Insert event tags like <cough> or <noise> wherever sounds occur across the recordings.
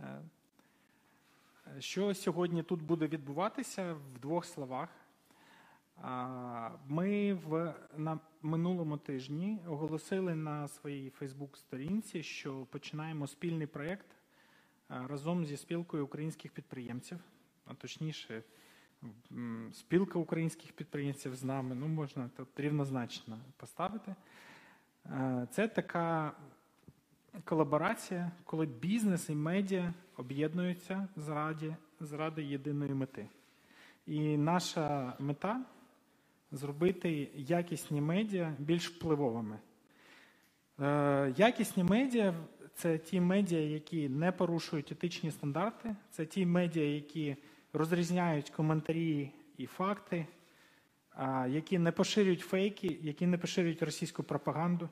Е, Що сьогодні тут буде відбуватися в двох словах? Ми в на минулому тижні оголосили на своїй Фейсбук-сторінці, що починаємо спільний проєкт разом зі спілкою українських підприємців, а точніше, спілка українських підприємців з нами. Ну, можна тут рівнозначно поставити. Е, Це така колаборація, коли бізнес і медіа об'єднуються заради, заради єдиної мети. І наша мета зробити якісні медіа більш впливовими. Е, Якісні медіа це ті медіа, які не порушують етичні стандарти, це ті медіа, які розрізняють коментарі і факти, які не поширюють фейки, які не поширюють російську пропаганду.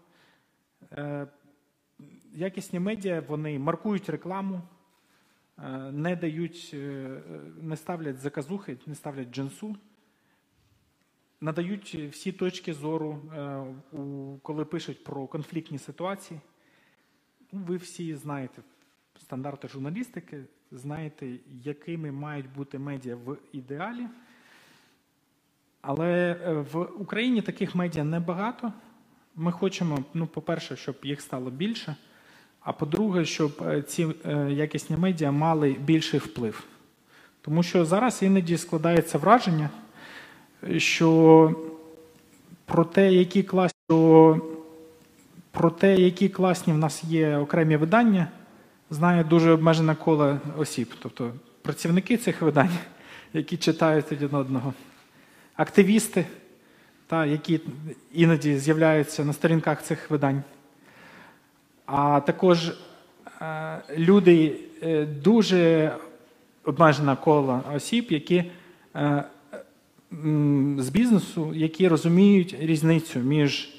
Якісні медіа вони маркують рекламу, е, не дають, е, не ставлять заказухи, не ставлять джинсу, надають всі точки зору, е, коли пишуть про конфліктні ситуації. Ну, Ви всі знаєте стандарти журналістики, знаєте, якими мають бути медіа в ідеалі. Але в Україні таких медіа небагато. Ми хочемо, ну, по-перше, щоб їх стало більше. А по-друге, щоб е, ці е, якісні медіа мали більший вплив. Тому що зараз іноді складається враження, що про те, які класні, що про те, які класні в нас є окремі видання, знає дуже обмежене коло осіб. Тобто працівники цих видань, <laughs> які читають один одного, активісти, та, які іноді з'являються на сторінках цих видань. А також е, люди е, дуже обмежена коло осіб, які е, з бізнесу, які розуміють різницю між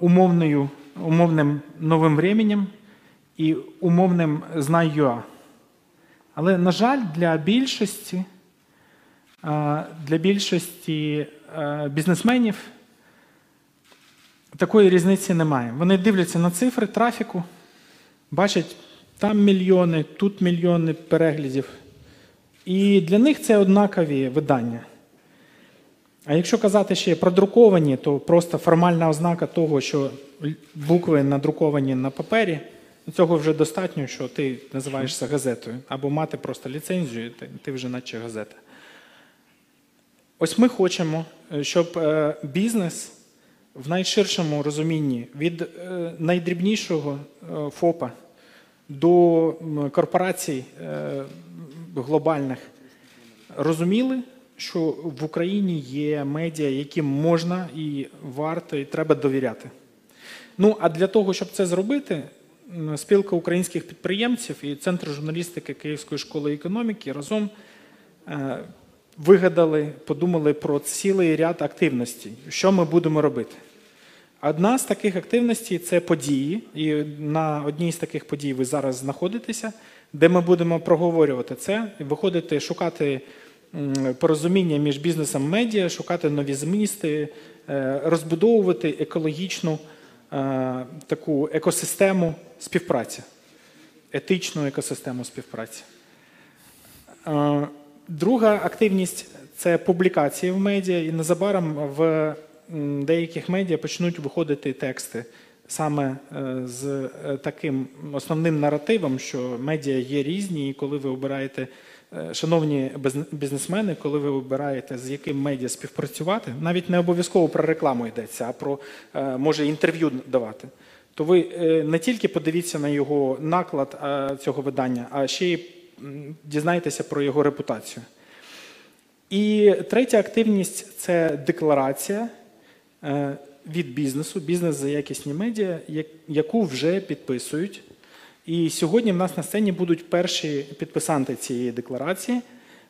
умовною, умовним новим временем і умовним знай.ua. Але, на жаль, для більшості, для більшості е, бізнесменів такої різниці немає. Вони дивляться на цифри трафіку, бачать там мільйони, тут мільйони переглядів. І для них це однакові видання. А якщо казати ще про друковані, то просто формальна ознака того, що букви надруковані на папері, цього вже достатньо, що ти називаєшся газетою. Або мати просто ліцензію, ти, ти вже наче газета. Ось ми хочемо, е, щоб е, бізнес в найширшому розумінні від е, найдрібнішого ФОПа до корпорацій глобальних розуміли, що в Україні є медіа, яким можна і варто, і треба довіряти. Ну а для того, щоб це зробити, спілка українських підприємців і Центр журналістики Київської школи економіки разом вигадали, подумали про цілий ряд активностей, що ми будемо робити. Одна з таких активностей це події, і на одній з таких подій ви зараз знаходитеся, де ми будемо проговорювати це, виходити, шукати порозуміння між бізнесом і медіа, шукати нові змісти, е, розбудовувати екологічну е, таку екосистему співпраці, етичну екосистему співпраці. Друга активність це публікації в медіа, і незабаром в деяких медіа почнуть виходити тексти саме е, з е, таким основним наративом, що медіа є різні, і коли ви обираєте, е, шановні бізнесмени, коли ви обираєте, з яким медіа співпрацювати, навіть не обов'язково про рекламу йдеться, а про може інтерв'ю давати. То ви не тільки подивіться на його наклад цього видання, а ще й м, дізнайтеся про його репутацію. І третя активність це декларація е, від бізнесу, бізнес за якісні медіа, яку вже підписують. І сьогодні в нас на сцені будуть перші підписанти цієї декларації,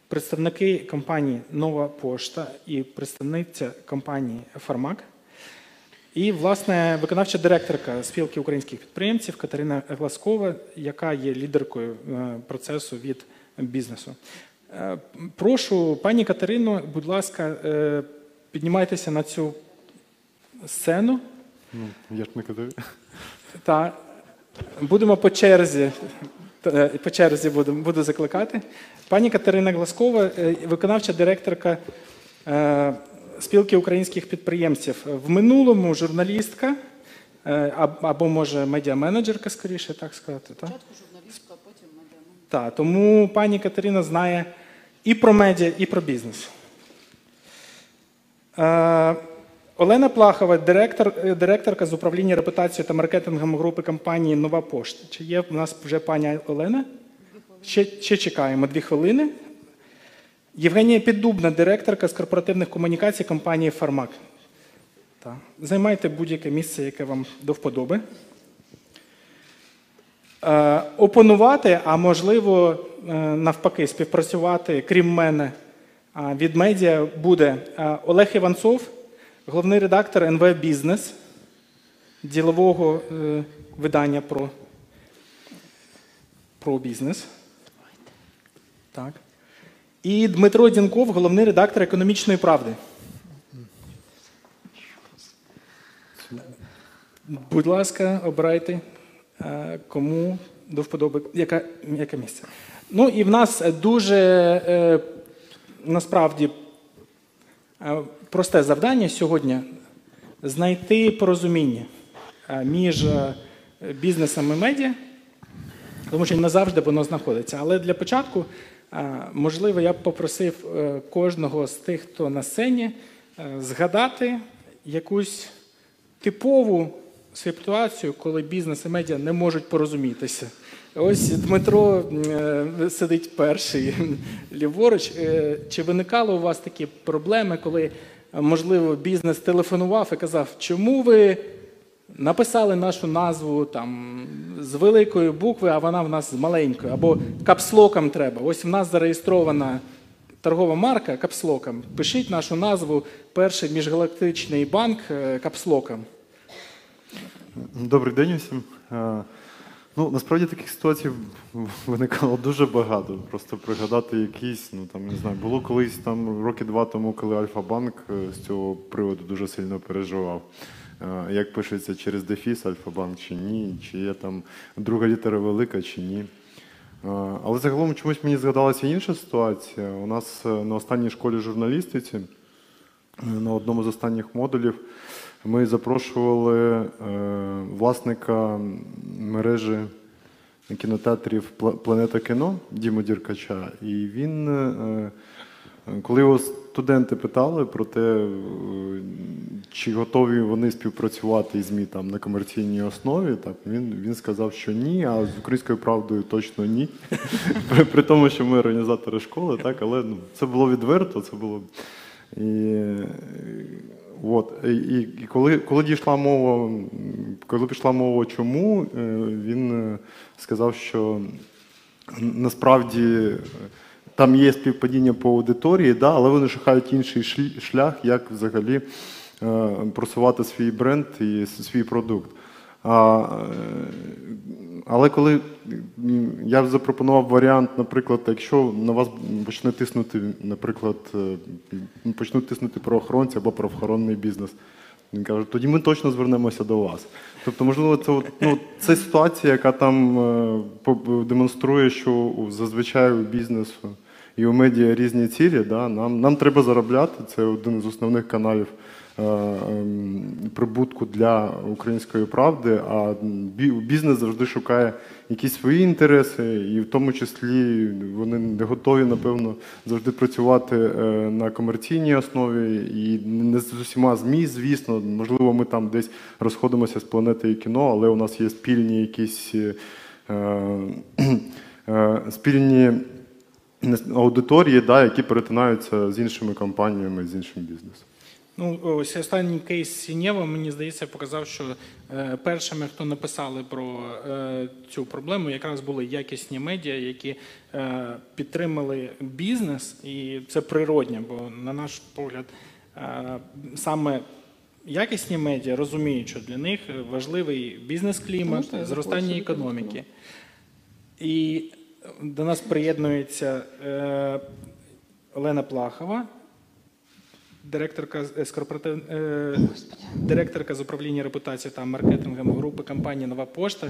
представники компанії Нова Пошта і представниця компанії Фармак. І, власне, виконавча директорка спілки українських підприємців Катерина Гласкова, яка є лідеркою е, процесу від бізнесу. Е, Прошу, пані Катерино, будь ласка, е, піднімайтеся на цю сцену Ну, я ж не казав. та будемо по черзі По черзі буду, буду закликати. Пані Катерина Гласкова, виконавча директорка спілки українських підприємців. В минулому журналістка е, або, може, медіаменеджерка, скоріше так сказати. Так? Спочатку журналістка, а потім медіамен. Так, тому пані Катерина знає і про медіа, і про бізнес. Е, Олена Плахова, директор, е, директорка з управління репутацією та маркетингом групи компанії Нова Пошта. Чи є в нас вже пані Олена? Ще, ще чекаємо дві хвилини. Євгенія Піддубна, директорка з корпоративних комунікацій компанії Фармак. Так. Займайте будь-яке місце, яке вам до вподоби. Е, опонувати, а можливо, е, навпаки, співпрацювати, крім мене, а, від медіа буде е, Олег Іванцов, головний редактор НВ Бізнес, ділового е, видання про, про бізнес. Так. І Дмитро Дінков, головний редактор економічної правди. Будь ласка, обирайте, е, кому до вподоби, яке, яке місце. Ну і в нас дуже е, насправді е, просте завдання сьогодні знайти порозуміння між бізнесом і медіа, тому що не завжди воно знаходиться. Але для початку, можливо, я б попросив е, кожного з тих, хто на сцені, е, згадати якусь типову ситуацію, коли бізнес і медіа не можуть порозумітися. Ось Дмитро е, сидить перший ліворуч. Чи виникали у вас такі проблеми, коли, можливо, бізнес телефонував і казав, чому ви написали нашу назву там з великої букви, а вона в нас з маленької, або капслоком треба. Ось в нас зареєстрована торгова марка капслоком. Пишіть нашу назву перший міжгалактичний банк е, капслоком. Добрий день усім. Е, Ну, насправді таких ситуацій виникало дуже багато. Просто пригадати якісь, ну там не знаю, було колись там роки два тому, коли Альфа-банк е, з цього приводу дуже сильно переживав. Як пишеться через дефіс Альфа-банк чи ні, чи є там друга літера велика чи ні. Але загалом чомусь мені згадалася інша ситуація. У нас е, на останній школі журналістиці Е, на одному з останніх модулів ми запрошували е, власника мережі кінотеатрів Планета кіно Діму Діркача. І він, коли його студенти питали про те, е, чи готові вони співпрацювати із ЗМІ там на комерційній основі, так він, він сказав, що ні, а з українською правдою точно ні. При, при тому, що ми організатори школи, так, але ну, це було відверто, це було. І, от, і, і коли, коли дійшла мова, коли пішла мова, чому, е, він е, сказав, що насправді там є співпадіння по аудиторії, да, але вони шукають інший шлях, як взагалі е, просувати свій бренд і свій продукт. А, е, але коли я запропонував варіант, наприклад, якщо на вас почне тиснути, наприклад, е, почнуть тиснути правоохоронці або правоохоронний бізнес, він каже, тоді ми точно звернемося до вас. Тобто, можливо, це ну, це ситуація, яка там е, демонструє, що зазвичай у бізнесу і у медіа різні цілі. Да? Нам, нам треба заробляти. Це один з основних каналів е, ем, прибутку для української правди. А бізнес завжди шукає якісь свої інтереси, і в тому числі вони не готові, напевно, завжди працювати е, на комерційній основі і не з усіма ЗМІ, звісно. Можливо, ми там десь розходимося з планетою кіно, але у нас є спільні якісь е, <clears throat> е, спільні аудиторії, да, які перетинаються з іншими компаніями, з іншим бізнесом. Ну, ось останній кейс Сінєва, мені здається, показав, що е, першими, хто написали про е, цю проблему, якраз були якісні медіа, які е, підтримали бізнес, і це природне, бо на наш погляд, е, саме якісні медіа розуміють, що для них важливий бізнес-клімат, зростання економіки. І до нас приєднується е, Олена Плахова, директорка з з корпоратив... е, директорка з управління репутацією та маркетингом групи компанії Нова Пошта.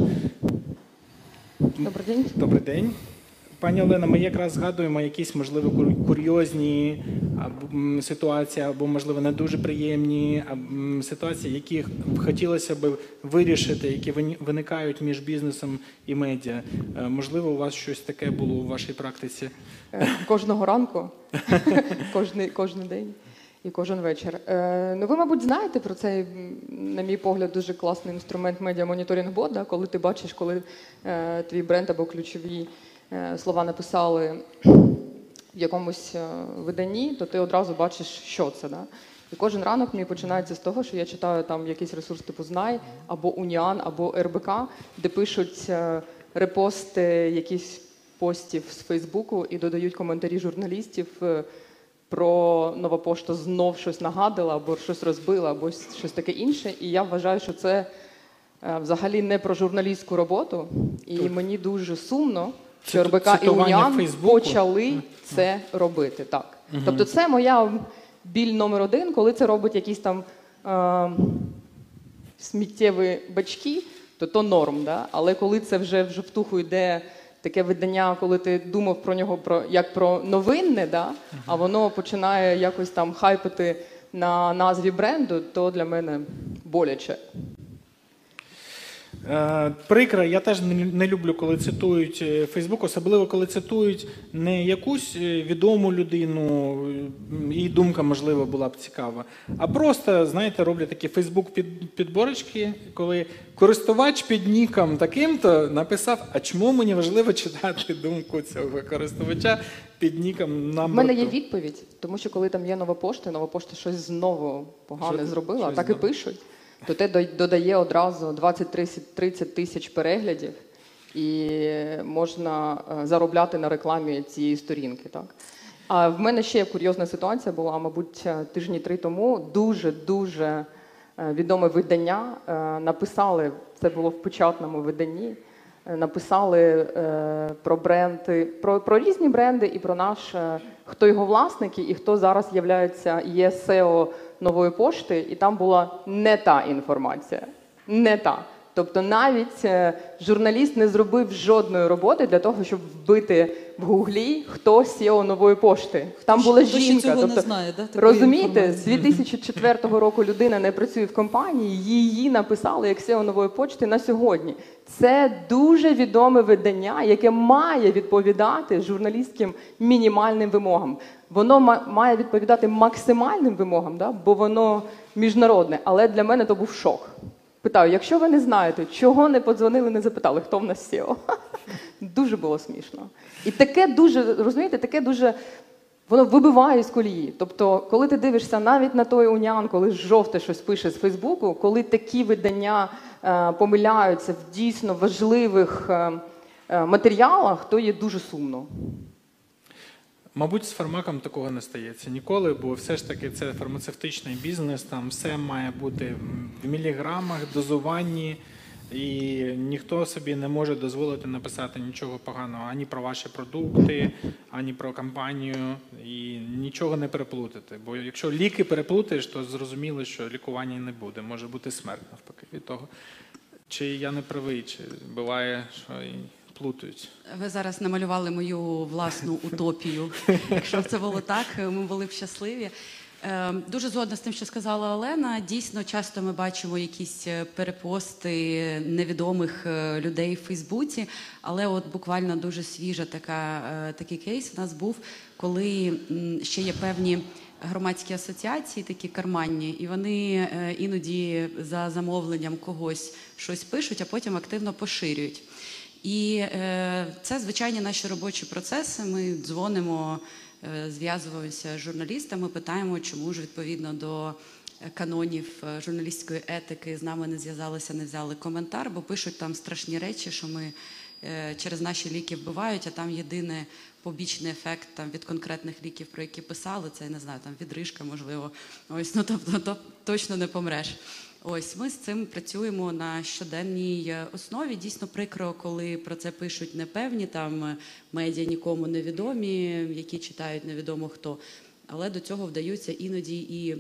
Добрий день. Добрий день. Пані Олена, ми якраз згадуємо якісь, можливо, кур- курйозні ситуації, або, можливо, не дуже приємні ситуації, які хотілося б вирішити, які виникають між бізнесом і медіа. Е, Можливо, у вас щось таке було у вашій практиці? Е, Кожного ранку, <laughs> кожний, кожен день і кожен вечір. Е, ну, ви, мабуть, знаєте про цей, на мій погляд, дуже класний інструмент медіамоніторинг бот, да? коли ти бачиш, коли твій бренд або ключові слова написали в якомусь е, виданні, то ти одразу бачиш, що це. Да? І кожен ранок мій починається з того, що я читаю там якийсь ресурс типу Знай або Уніан, або РБК, де пишуть е, репости якісь постів з Фейсбуку і додають коментарі журналістів е, про нова пошта знов щось нагадила, або щось розбила, або щось таке інше. І я вважаю, що це е, взагалі не про журналістську роботу. І Тут. мені дуже сумно, що РБК і Уніан почали це робити. Так. Тобто, це моя біль номер один, коли це робить якісь там е, сміттєві бачки, то то норм. Да? Але коли це вже в жовтуху йде таке видання, коли ти думав про нього про, як про новинне, да? а воно починає якось там хайпити на назві бренду, то для мене боляче. Е, Прикро, я теж не, люблю, коли цитують Фейсбук, особливо коли цитують не якусь е, відому людину, е, її думка, можливо, була б цікава, а просто, знаєте, роблять такі Фейсбук підборочки, коли користувач під ніком таким-то написав, а чому мені важливо читати думку цього користувача під ніком на У мене є відповідь, тому що коли там є нова пошта, нова пошта щось знову погане Що- зробила, щось так і знову. пишуть, то те додає одразу 20-30 тисяч переглядів, і можна е, заробляти на рекламі цієї сторінки. Так? А в мене ще курйозна ситуація була, мабуть, е, тижні три тому. Дуже дуже е, відоме видання написали, це було в печатному виданні. Написали про бренди, про, про різні бренди і про наш, хто його власники і хто зараз є SEO нової пошти, і там була не та інформація. Не та. Тобто навіть е, журналіст не зробив жодної роботи для того, щоб вбити в гуглі, хто SEO нової пошти. Там була Хто жінка. цього не тобто, знає, да, розумієте, з інформації? 2004 <laughs> року людина не працює в компанії, її написали як SEO нової почти на сьогодні. Це дуже відоме видання, яке має відповідати журналістським мінімальним вимогам. Воно має відповідати максимальним вимогам, да? бо воно міжнародне. Але для мене то був шок. Питаю, якщо ви не знаєте, чого не подзвонили, не запитали, хто в нас SEO? <laughs> Дуже було смішно. І таке дуже, розумієте, таке дуже воно вибиває з колії. Тобто, коли ти дивишся навіть на той уніан, коли жовте щось пише з Фейсбуку, коли такі видання е, помиляються в дійсно важливих е, е, матеріалах, то є дуже сумно. Мабуть, з фармаком такого не стається ніколи, бо все ж таки це фармацевтичний бізнес, там все має бути в міліграмах, дозуванні, і ніхто собі не може дозволити написати нічого поганого ані про ваші продукти, ані про компанію, і нічого не переплутати. Бо якщо ліки переплутаєш, то зрозуміло, що лікування не буде, може бути смерть навпаки від того. Чи я не правий, чи буває, що плутають. Ви зараз намалювали мою власну утопію. <laughs> Якщо б це було так, ми були б щасливі. Е, Дуже згодна з тим, що сказала Олена. Дійсно, часто ми бачимо якісь е, перепости невідомих е, людей в Фейсбуці, але от буквально дуже свіжа така, такий кейс у нас був, коли ще є певні громадські асоціації, такі карманні, і вони іноді за замовленням когось щось пишуть, а потім активно поширюють. І е, це звичайні наші робочі процеси. Ми дзвонимо, е, зв'язуємося з журналістами, питаємо, чому ж відповідно до е, канонів е, журналістської етики з нами не зв'язалися, не взяли коментар, бо пишуть там страшні речі, що ми е, через наші ліки вбивають, а там єдиний побічний ефект там від конкретних ліків, про які писали, це я не знаю, там відрижка, можливо. Ось ну тобто то, точно не помреш. Ось ми з цим працюємо на щоденній е, основі. Дійсно прикро, коли про це пишуть непевні там е, медіа нікому невідомі, які читають невідомо хто. Але до цього вдаються іноді і, е,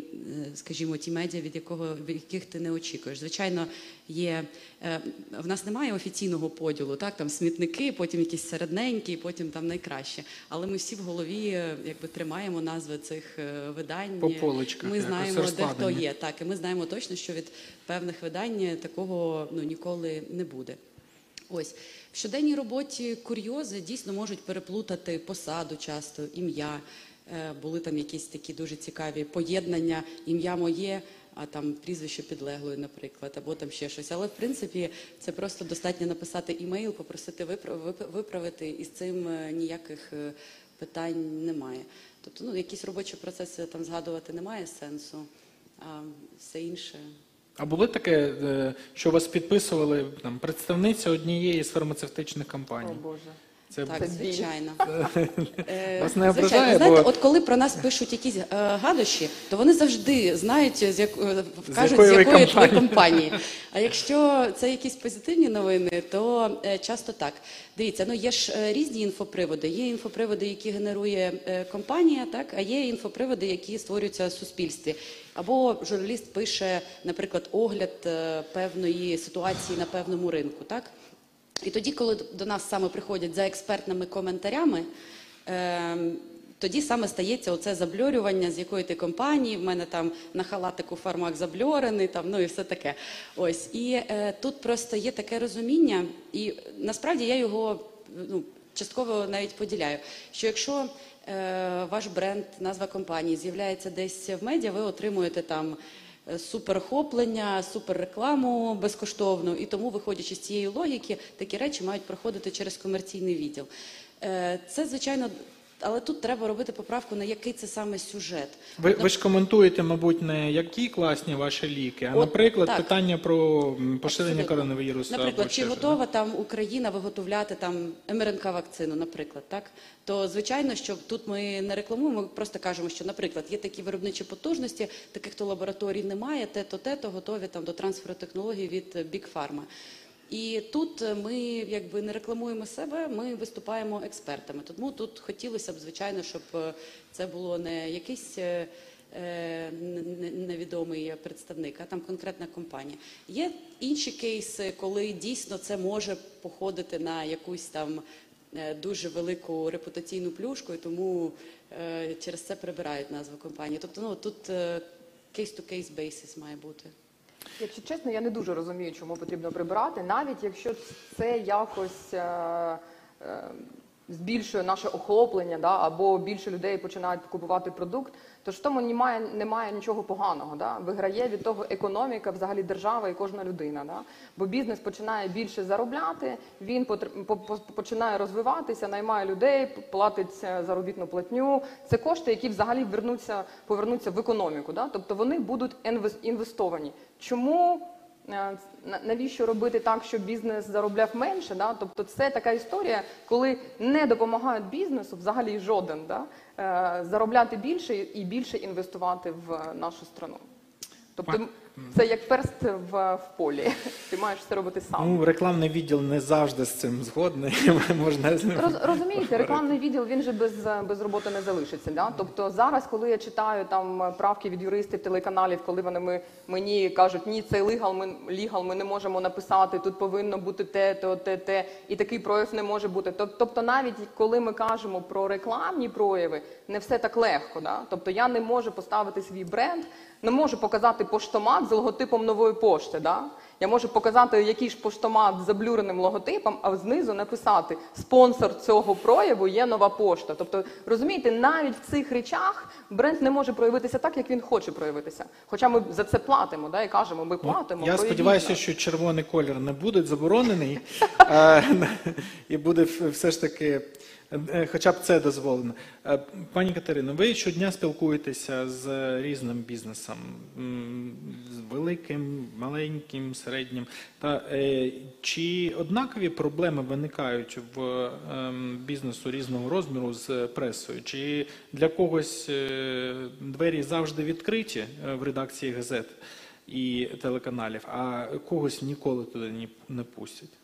скажімо, ті медіа, від якого від яких ти не очікуєш. Звичайно, є е, в нас немає офіційного поділу, так там смітники, потім якісь середненькі, потім там найкраще. Але ми всі в голові е, якби тримаємо назви цих видань. По поличках Ми знаємо, де хто є. Так, і ми знаємо точно, що від певних видань такого ну ніколи не буде. Ось в щоденній роботі курйози дійсно можуть переплутати посаду часто, ім'я. Е, Були там якісь такі дуже цікаві поєднання, ім'я моє, а там прізвище підлеглої, наприклад, або там ще щось. Але в принципі це просто достатньо написати імейл, попросити випра- виправити, і з цим е, ніяких е, питань немає. Тобто, ну якісь робочі процеси там згадувати немає сенсу, а все інше. А було таке, що вас підписували там представниця однієї з фармацевтичних О? Боже. Це Так, звичайно. Е, <laughs> Вас не звичайно. Знаєте, бо- от коли про нас пишуть якісь е, гадощі, то вони завжди знають, з як... е, кажуть, якої з ви якої ви компанії. компанії. А якщо це якісь позитивні новини, то е, часто так. Дивіться, ну є ж е, різні інфоприводи. Є інфоприводи, які генерує е, компанія, так, а є інфоприводи, які створюються в суспільстві. Або журналіст пише, наприклад, огляд е, певної ситуації на певному ринку, так? І тоді, коли до нас саме приходять за експертними коментарями, ем, тоді саме стається оце забльорювання, з якої ти компанії, в мене там на халатику фармак забльорений, там, ну і все таке. Ось. І е, тут просто є таке розуміння, і насправді я його ну, частково навіть поділяю, що якщо е, ваш бренд, назва компанії з'являється десь в медіа, ви отримуєте там суперхоплення, суперрекламу безкоштовну, і тому, виходячи з цієї логіки, такі речі мають проходити через комерційний відділ. Е, Це, звичайно, але тут треба робити поправку на який це саме сюжет. Ви, ви ж коментуєте, мабуть, не які класні ваші ліки, а, От, наприклад, так. питання про поширення Абсолютно. коронавірусу. Наприклад, чи готова там Україна виготовляти там МРНК вакцину, наприклад, так то звичайно, що тут ми не рекламуємо, ми просто кажемо, що, наприклад, є такі виробничі потужності, таких то лабораторій немає, те то те, то готові там до трансферу технологій від Big Pharma. І тут е, ми якби не рекламуємо себе, ми виступаємо експертами. Тому тут хотілося б, звичайно, щоб е, це було не якийсь е, невідомий представник, а там конкретна компанія. Є інші кейси, коли дійсно це може походити на якусь там дуже велику репутаційну плюшку, і тому через це прибирають назву компанії. Тобто, ну тут е, case-to-case basis має бути. Якщо чесно, я не дуже розумію, чому потрібно прибирати, навіть якщо це якось е, е, збільшує наше охоплення, да, або більше людей починають купувати продукт, то ж в тому немає, немає нічого поганого. Да? Виграє від того економіка, взагалі держава і кожна людина. Да? Бо бізнес починає більше заробляти, він починає розвиватися, наймає людей, платить е, заробітну платню. Це кошти, які взагалі вернуться, повернуться в економіку. Да? Тобто вони будуть інвес- інвестовані. Чому е, навіщо робити так, щоб бізнес заробляв менше? Да? Тобто це така історія, коли не допомагають бізнесу, взагалі жоден, да? Е, заробляти більше і більше інвестувати в нашу страну. Тобто це як перст в, в полі. <laughs> Ти маєш все робити сам. Ну, рекламний відділ не завжди з цим згодний. <laughs> Можна з ним Роз, розумієте, рекламний відділ він же без, без роботи не залишиться. Да? Тобто зараз, коли я читаю там правки від юристів телеканалів, коли вони ми, мені кажуть, ні, це лігал, ми лігал, ми не можемо написати, тут повинно бути те, то, те, те, і такий прояв не може бути. Тобто, навіть коли ми кажемо про рекламні прояви, не все так легко. Да? Тобто я не можу поставити свій бренд, не можу показати поштомат з логотипом нової пошти. Да? Я можу показати якийсь поштомат з заблюреним логотипом, а знизу написати спонсор цього прояву є нова пошта. Тобто, розумієте, навіть в цих речах бренд не може проявитися так, як він хоче проявитися. Хоча ми за це платимо, да, і кажемо, ми платимо. Ну, Я сподіваюся, що червоний колір не буде заборонений, <laughs> е, і буде все ж таки, хоча б це дозволено. Е, Пані Катерино, ви щодня спілкуєтеся з різним бізнесом, з великим, маленьким, середнім. Та е, чи однакові проблеми виникають в ем, бізнесу різного розміру з пресою? Чи для когось е, двері завжди відкриті е, в редакції газет? і телеканалів, а когось ніколи туди не пустять.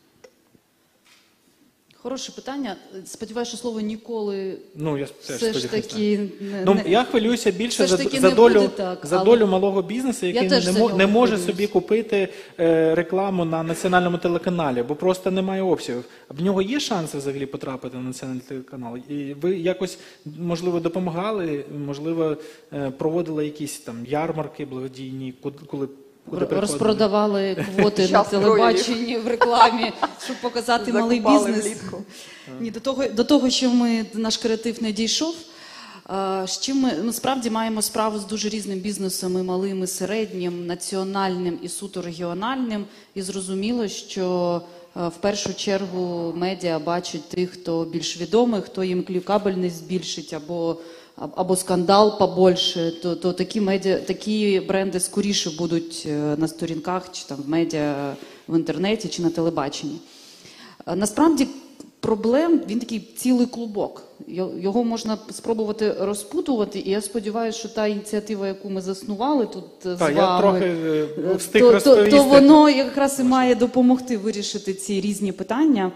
Хороше питання. Сподіваюся, що слово ніколи Ну, я все ж таки не, Ну, не- я хвилююся більше за, за долю, так, за але- долю малого бізнесу, який не, не може хвилююсь. собі купити е, рекламу на національному телеканалі, бо просто немає обсягів. В нього є шанси взагалі потрапити на національний телеканал. І ви якось, можливо, допомагали, можливо, е, проводили якісь там ярмарки благодійні, коли? Розпродавали квоти на телебаченні в рекламі, щоб показати малий бізнес. Ні, до того, до того, що ми наш креатив не дійшов. а, З чим ми насправді маємо справу з дуже різним бізнесом, і малим, і середнім, національним і суто регіональним. І зрозуміло, що е, в першу чергу медіа бачать тих, хто більш відомий, хто їм клікабельність збільшить або, або скандал побольше, то, то такі медіа, такі бренди скоріше будуть е, на сторінках чи там в медіа в інтернеті чи на телебаченні. Е, Насправді проблем він такий цілий клубок. Його можна спробувати розпутувати, і я сподіваюся, що та ініціатива, яку ми заснували тут е, з вами, я трохи встиг то, то, то воно якраз і має допомогти вирішити ці різні питання.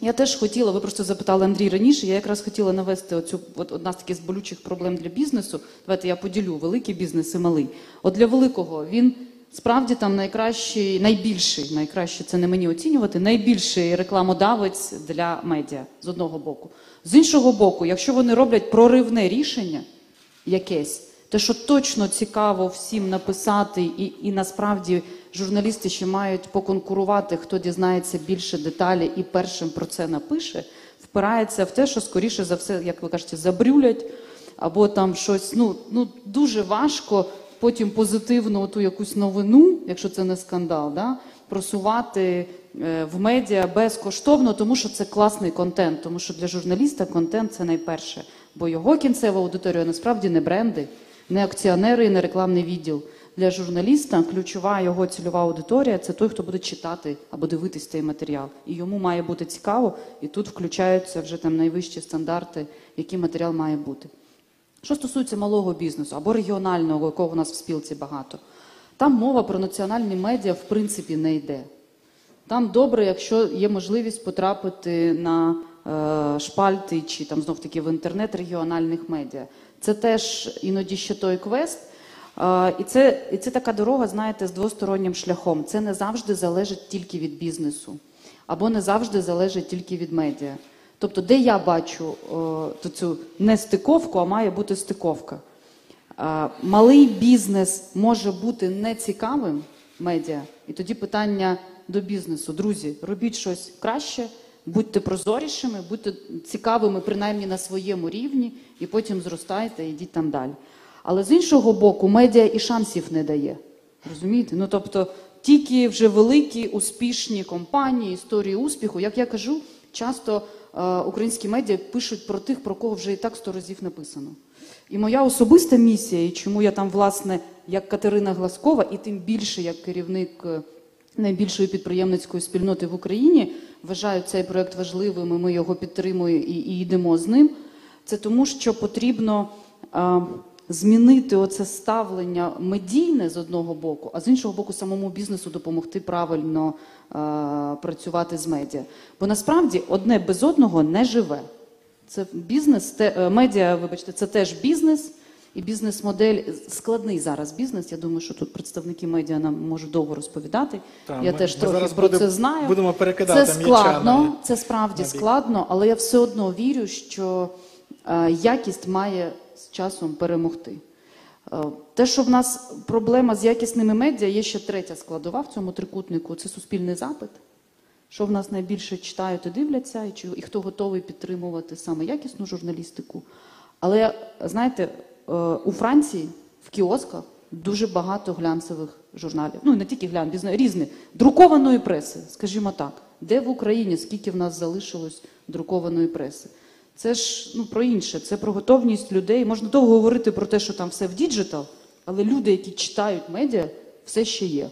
Я теж хотіла, ви просто запитали Андрій раніше. Я якраз хотіла навести оцю от одна з таких з болючих проблем для бізнесу. Давайте я поділю великий бізнес і малий. От для великого він справді там найкращий, найбільший, найкраще це не мені оцінювати, найбільший рекламодавець для медіа з одного боку. З іншого боку, якщо вони роблять проривне рішення, якесь, те, що точно цікаво всім написати, і, і насправді журналісти ще мають поконкурувати, хто дізнається більше деталі і першим про це напише, впирається в те, що скоріше за все, як ви кажете, забрюлять, або там щось. Ну, ну дуже важко потім позитивну ту якусь новину, якщо це не скандал, да, просувати е, в медіа безкоштовно, тому що це класний контент, тому що для журналіста контент це найперше. Бо його кінцева аудиторія насправді не бренди, не акціонери і не рекламний відділ. Для журналіста ключова його цільова аудиторія це той, хто буде читати або дивитись цей матеріал. І йому має бути цікаво, і тут включаються вже там найвищі стандарти, який матеріал має бути. Що стосується малого бізнесу або регіонального, якого у нас в спілці багато, там мова про національні медіа в принципі не йде. Там добре, якщо є можливість потрапити на е, шпальти чи там знов таки в інтернет регіональних медіа. Це теж іноді ще той квест. І, це, і це така дорога, знаєте, з двостороннім шляхом. Це не завжди залежить тільки від бізнесу, або не завжди залежить тільки від медіа. Тобто, де я бачу е, цю не стиковку, а має бути стиковка. Малий бізнес може бути нецікавим медіа, і тоді питання до бізнесу. Друзі, робіть щось краще, будьте прозорішими, будьте цікавими принаймні на своєму рівні, і потім зростайте йдіть там далі. Але з іншого боку, медіа і шансів не дає. Розумієте? Ну тобто тільки вже великі успішні компанії, історії успіху, як я кажу, часто е, українські медіа пишуть про тих, про кого вже і так сто разів написано. І моя особиста місія, і чому я там, власне, як Катерина Гласкова, і тим більше як керівник е, найбільшої підприємницької спільноти в Україні, вважаю цей проект важливим, і ми його підтримуємо і, і йдемо з ним. Це тому, що потрібно е, змінити оце ставлення медійне з одного боку, а з іншого боку, самому бізнесу допомогти правильно е, працювати з медіа. Бо насправді одне без одного не живе. Це бізнес, те, е, медіа, вибачте, це теж бізнес. І бізнес-модель складний зараз бізнес. Я думаю, що тут представники медіа нам можуть довго розповідати. Та, я ми- теж ми трохи зараз про буде- це знаю. будемо перекидати Це складно, на- це справді складно, але я все одно вірю, що е, якість має з часом перемогти. Е, Те, що в нас проблема з якісними медіа, є ще третя складова в цьому трикутнику це суспільний запит. Що в нас найбільше читають і дивляться, і, чи, і хто готовий підтримувати саме якісну журналістику. Але знаєте, у Франції в кіосках дуже багато глянцевих журналів. Ну не тільки глянцю, різної друкованої преси, скажімо так. Де в Україні скільки в нас залишилось друкованої преси? Це ж ну, про інше, це про готовність людей. Можна довго говорити про те, що там все в діджитал, але люди, які читають медіа, все ще є.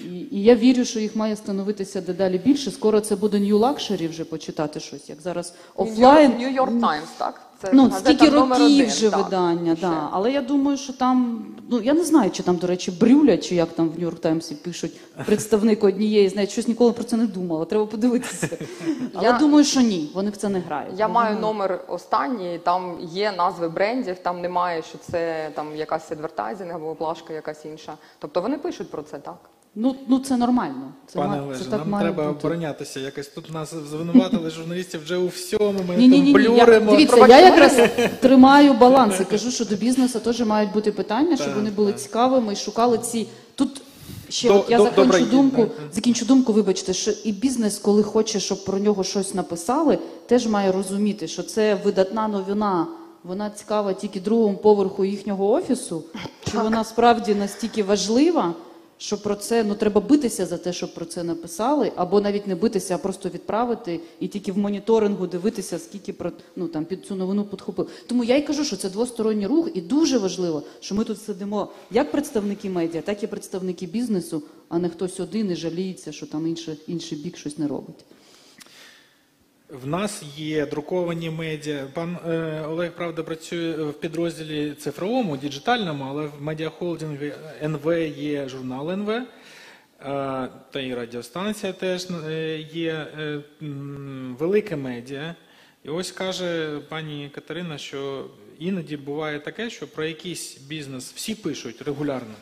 І, і я вірю, що їх має становитися дедалі більше. Скоро це буде New Luxury вже почитати щось, як зараз офлайн. New Йорк Таймс, так? Це Ну, газета стільки номер років один, вже так. видання, Ще. да. але я думаю, що там, ну я не знаю, чи там, до речі, брюлять, чи як там в Нью-Йорк Таймсі пишуть <laughs> представник однієї, знаєте, щось ніколи про це не думала. Треба подивитися. <laughs> Але Я- думаю, що ні, вони в це не грають. Я маю вони- номер останній, там є назви брендів, там немає, що це там якась адвертайзинг або плашка якась інша. Тобто вони пишуть про це так. Ну, ну це нормально. Це, Пане Олеже, це так нам має треба бути. оборонятися. Якось тут нас звинуватили журналістів вже у всьому. Ми Ні, ні, там ні, ні. Я, дивіться, я якраз <laughs> тримаю баланс і кажу, що до бізнесу теж мають бути питання, щоб вони були цікавими і шукали ці. Тут ще До- от я до- закінчу добре, думку, закінчу думку, вибачте, що і бізнес, коли хоче, щоб про нього щось написали, теж має розуміти, що це видатна новина. Вона цікава тільки другому поверху їхнього офісу, чи вона справді настільки важлива, що про це ну треба битися за те, щоб про це написали, або навіть не битися, а просто відправити і тільки в моніторингу дивитися, скільки про ну там під цю новину підхопили. Тому я й кажу, що це двосторонній рух, і дуже важливо, що ми тут сидимо як представники медіа, так і представники бізнесу, а не хтось один і жаліється, що там інше, інший бік щось не робить. В нас є друковані медіа. Пан е, Олег правда працює в підрозділі цифровому, діджитальному, але в медіахолдингу НВ є журнал НВ. е, Та і радіостанція теж е, є е, велике медіа. І ось каже пані Катерина, що іноді буває таке, що про якийсь бізнес всі пишуть регулярно.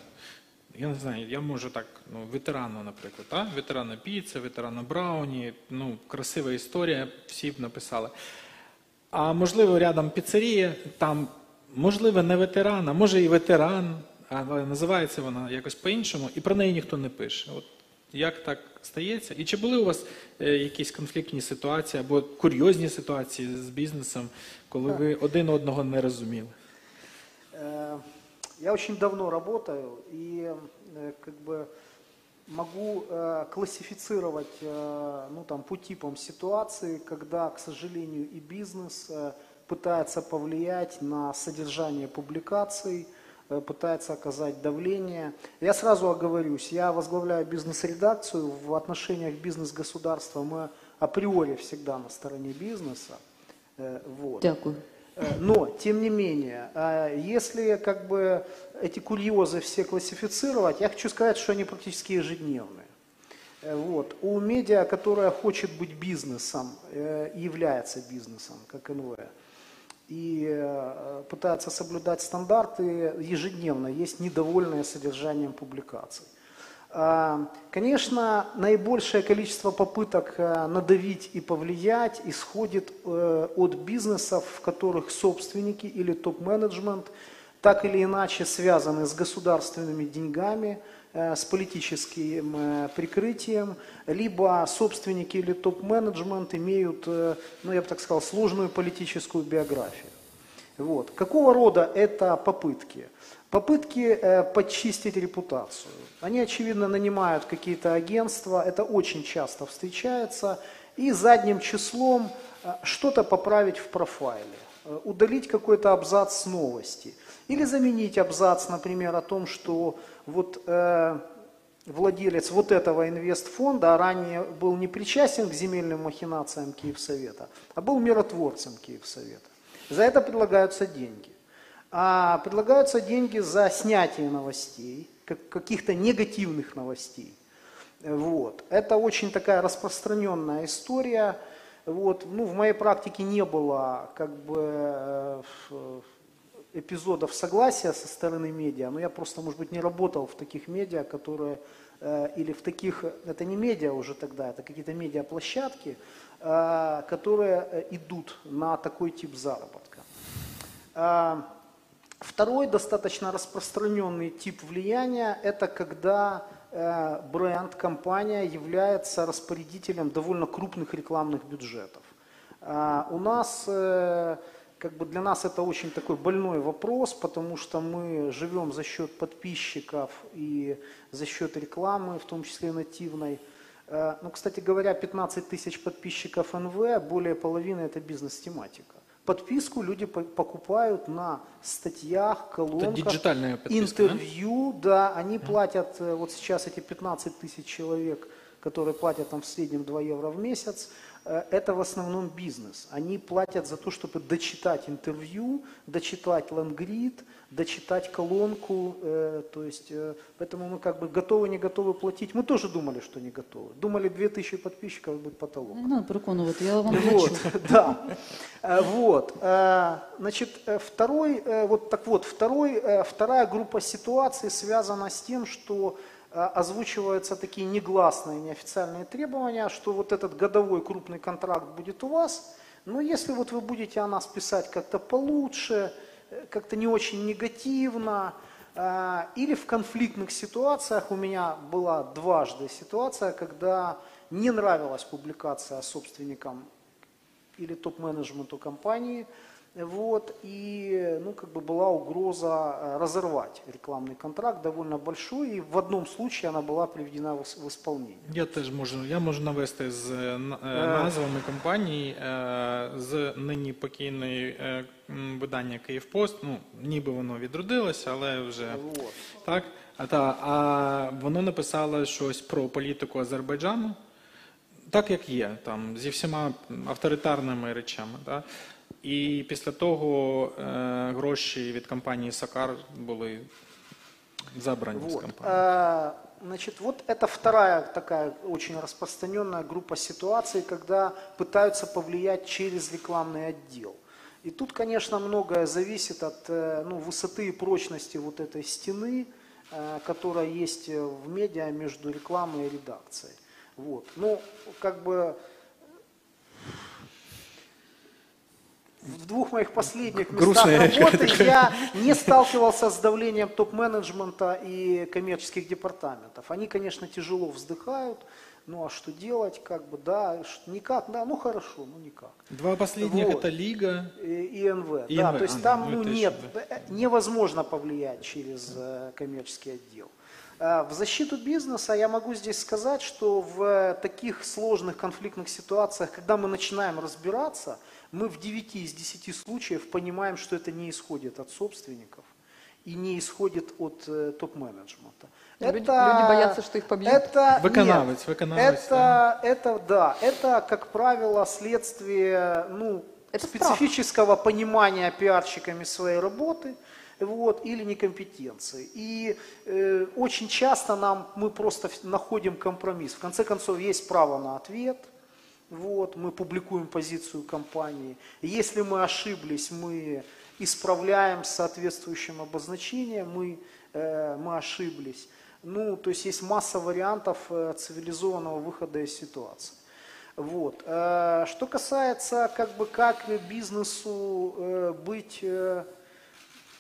Я не знаю, я можу так, ну, ветерану, наприклад, та? ветерана Піца, ветерана Брауні, ну, красива історія, всі б написали. А можливо, рядом піцерія, там, можливо, не ветеран, а може і ветеран, але називається вона якось по-іншому, і про неї ніхто не пише. От як так стається? І чи були у вас е, якісь конфліктні ситуації або курйозні ситуації з бізнесом, коли ви один одного не розуміли? Я очень давно работаю и э, как бы могу э, классифицировать э, ну, там, по типам ситуации, когда, к сожалению, и бизнес пытается повлиять на содержание публикаций, пытается оказать давление. Я сразу оговорюсь, я возглавляю бизнес-редакцию, в отношениях бизнес-государства мы априори всегда на стороне бизнеса. Вот. Дякую. Э, Но, тем не менее, э, если как бы эти курьезы все классифицировать, я хочу сказать, что они практически ежедневные. Э, Вот. У медиа, которая хочет быть бизнесом, является бизнесом, как НВ, и пытается соблюдать стандарты ежедневно, есть недовольное содержанием публикаций. А, Конечно, наибольшее количество попыток э, надавить и повлиять исходит э, от бизнесов, в которых собственники или топ-менеджмент так или иначе связаны с государственными деньгами, э, с политическим э, прикрытием, либо собственники или топ-менеджмент имеют, э, ну я бы так сказал, сложную политическую биографию. Вот. Какого рода это попытки? Попытки э, подчистить репутацию. Они, очевидно, нанимают какие-то агентства, это очень часто встречается, и задним числом э, что-то поправить в профайле, э, удалить какой-то абзац с новости, или заменить абзац, например, о том, что вот э, владелец вот этого инвестфонда ранее был не причастен к земельным махинациям Киевсовета, а был миротворцем Киевсовета. За это предлагаются деньги. А предлагаются деньги за снятие новостей, как- каких-то негативных новостей. Вот. Это очень такая распространенная история. Вот. Ну, в моей практике не было как бы э, эпизодов согласия со стороны медиа, но я просто, может быть, не работал в таких медиа, которые, э, или в таких, это не медиа уже тогда, это какие-то медиаплощадки, э, которые идут на такой тип заработка. Второй достаточно распространенный тип влияния – это когда э, бренд, компания является распорядителем довольно крупных рекламных бюджетов. А, У нас, э, как бы для нас это очень такой больной вопрос, потому что мы живем за счет подписчиков и за счет рекламы, в том числе нативной. Э, Ну, кстати говоря, 15 тысяч подписчиков НВ, более половины это бизнес-тематика. Подписку люди по- покупают на статьях, колонках, подписка, да? интервью, да, они платят, э, вот сейчас эти 15 тысяч человек, которые платят там в среднем 2 евро в месяц, это в основном бизнес. Они платят за то, чтобы дочитать интервью, дочитать лангрид, дочитать колонку, э, то есть, э, поэтому мы как бы готовы, не готовы платить. Мы тоже думали, что не готовы. Думали, 2000 подписчиков будет потолок. Надо переконувати, я вам Вот, <laughs> да. Э, Вот. э, Значит, э, второй, э, вот так вот, второй, э, вторая группа ситуаций связана с тем, что э, озвучиваются такие негласные, неофициальные требования, что вот этот годовой крупный контракт будет у вас, но если вот вы будете о нас писать как-то получше, э, как-то не очень негативно, э, или в конфликтных ситуациях, у меня была дважды ситуация, когда не нравилась публикация собственникам или топ-менеджменту компании, вот, и, ну, как бы была угроза э, разорвать рекламный контракт довольно большой, и в одном случае она была приведена в ис- в исполнение. Я теж можу, я можу навести з е, на- е, назвами компаній е, з нині покійної е, м, видання Київпост. Ну, ніби воно відродилося, але вже Вот. так. А, та, а воно написало щось про політику Азербайджану, так як є, там, зі всіма авторитарними речами. Да? І після того е, гроші від компанії Сакар були забрані з Вот. компанії. А, Значит, вот это вторая такая очень распространенная группа ситуаций, когда пытаются повлиять через рекламный отдел. И тут, конечно, многое зависит от э, ну, высоты и прочности вот этой стены, э, которая есть э, в медиа между рекламой и редакцией. Вот. Ну, как бы в двух моих последних местах Грустная работы я не сталкивался с давлением топ-менеджмента и коммерческих департаментов. Они, конечно, тяжело вздыхают, ну а что делать, как бы, да, никак, да, ну хорошо, ну никак. Два последних Вот. это Лига. И ИНВ, да, то есть а, там ну ну, нет, еще, э, невозможно повлиять через э, коммерческий отдел. Э, В защиту бизнеса я могу здесь сказать, что в таких сложных конфликтных ситуациях, когда мы начинаем разбираться, мы в 9 из 10 случаев понимаем, что это не исходит от собственников и не исходит от э, топ-менеджмента. Люди- люди боятся, что их побьют. Это, Выконавец, нет, выконавец, это, да. это, да, это, как правило, следствие, ну, Это страх. специфического понимания пиарщиками своей работы вот, или некомпетенции. И э, очень часто нам, мы просто находим компромисс. В конце концов, есть право на ответ. Вот, мы публикуем позицию компании. Если мы ошиблись, мы исправляем с соответствующим обозначением, мы, э, мы ошиблись. Ну, то есть есть масса вариантов э, цивилизованного выхода из ситуации. Вот. Э, Что касается, как бы, как бизнесу э, быть,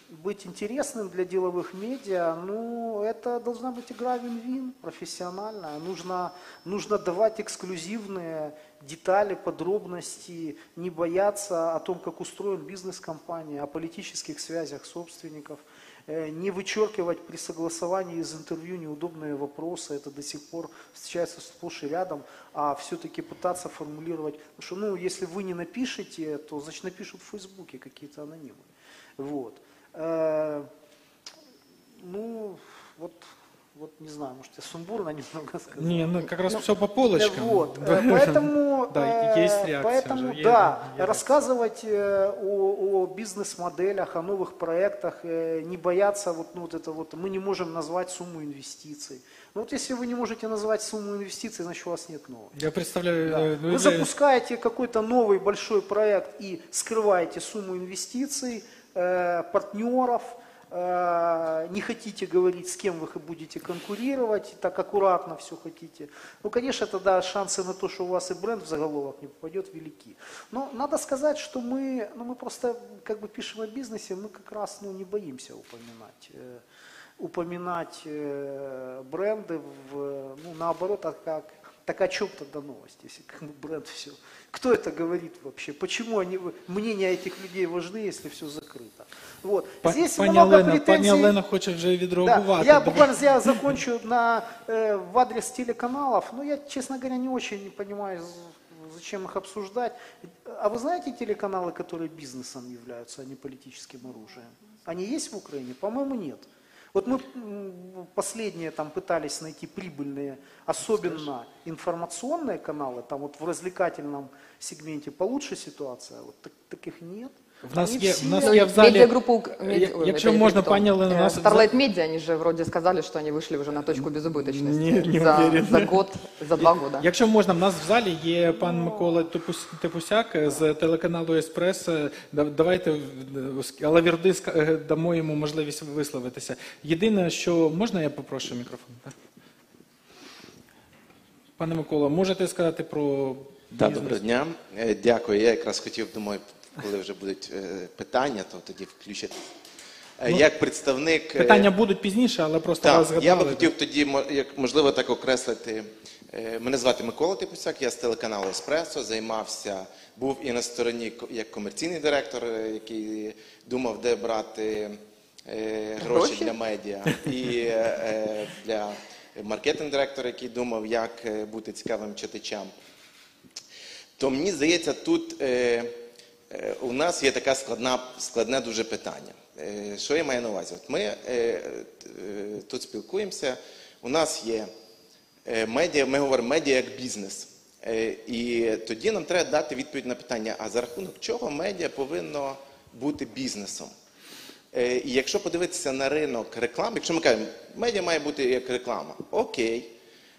быть интересным для деловых медиа, ну, это должна быть игра вин-вин, профессиональная. Нужно, нужно давать эксклюзивные детали, подробности, не бояться о том, как устроен бизнес-компания, о политических связях собственников, э, не вычеркивать при согласовании из интервью неудобные вопросы, это до сих пор встречается сплошь и рядом, а все-таки пытаться формулировать, потому что, ну, если вы не напишете, то, значит, напишут в Фейсбуке какие-то анонимы. Вот. Э, Ну, вот, вот не знаю, может, я сумбурно <laughs> немного сказал. Не, ну как раз Ну, все по полочкам. Вот, э, поэтому, <laughs> Да, э, есть реакция поэтому уже, да, рассказывать э, о, о бизнес-моделях, о новых проектах, э, не бояться вот, ну, вот это вот, мы не можем назвать сумму инвестиций. Ну вот если вы не можете назвать сумму инвестиций, значит у вас нет новых. Я представляю, Да. э, Вы вы- запускаете какой-то новый большой проект и скрываете сумму инвестиций, э, партнеров, э, не хотите говорить, с кем вы будете конкурировать, так аккуратно все хотите. Ну, конечно, тогда шансы на то, что у вас и бренд в заголовок не попадет, велики. Но надо сказать, что мы, ну, мы просто как бы пишем о бизнесе, мы как раз ну, не боимся упоминать. э, упоминать э, бренды, в, ну, наоборот, а как, так о чем тогда новость, если как бы бренд все. Кто это говорит вообще? Почему они, мнения этих людей важны, если все закрыто? Вот. Па- Здесь пані много Олена, пані претензий. Олена хоче вже Да, відреагувати. я Давай. буквально я закончу на, э, в адрес телеканалов. Ну, я, честно говоря, не очень понимаю, з- зачем их обсуждать? А вы знаете телеканалы, которые бизнесом являются, а не политическим оружием? Они есть в Украине? По-моему, нет. Вот мы м, последние там пытались найти прибыльные, особенно информационные каналы, там вот в развлекательном сегменте получше ситуация, вот так- таких нет. В нас Они є, все- в нас Ну, є в залі. медиагруппа Ук- меди- Я- ой, Якщо это можна, кто? пані Олена, у Э, нас в Starlight Media, они же вроде сказали, что они вышли уже на точку безубыточности Не- не за, уверен. за год, за два года. Якщо можна, в нас в залі є пан Микола Тепус- Тепусяк з телеканалу Еспрес. Да- Давайте е, Алаверди ска- е, дамо йому можливість висловитися. Єдине, що можна, я попрошу мікрофон. так? Пане Микола, можете сказати про Так, бізнес? доброго дня. Е, Дякую. Я якраз хотів, думаю, коли вже будуть е, питання, то тоді включити. Е, Як представник е, Питання будуть пізніше, але просто вас згадали. я би хотів тоді, як можливо, так окреслити. Е, Мене звати Микола Типусяк, я з телеканалу Еспресо займався, був і на стороні як комерційний директор, який думав, де брати е, гроші Гроші? для медіа, і е, для маркетинг-директора, який думав, як бути цікавим читачам. То мені здається, тут у нас є така складна, складне дуже питання. Е, що я маю на увазі? От ми е, е, тут спілкуємося, у нас є е, медіа, ми говоримо медіа як бізнес. Е, і тоді нам треба дати відповідь на питання, а за рахунок чого медіа повинно бути бізнесом? Е, І якщо подивитися на ринок реклами, якщо ми кажемо, медіа має бути як реклама, окей,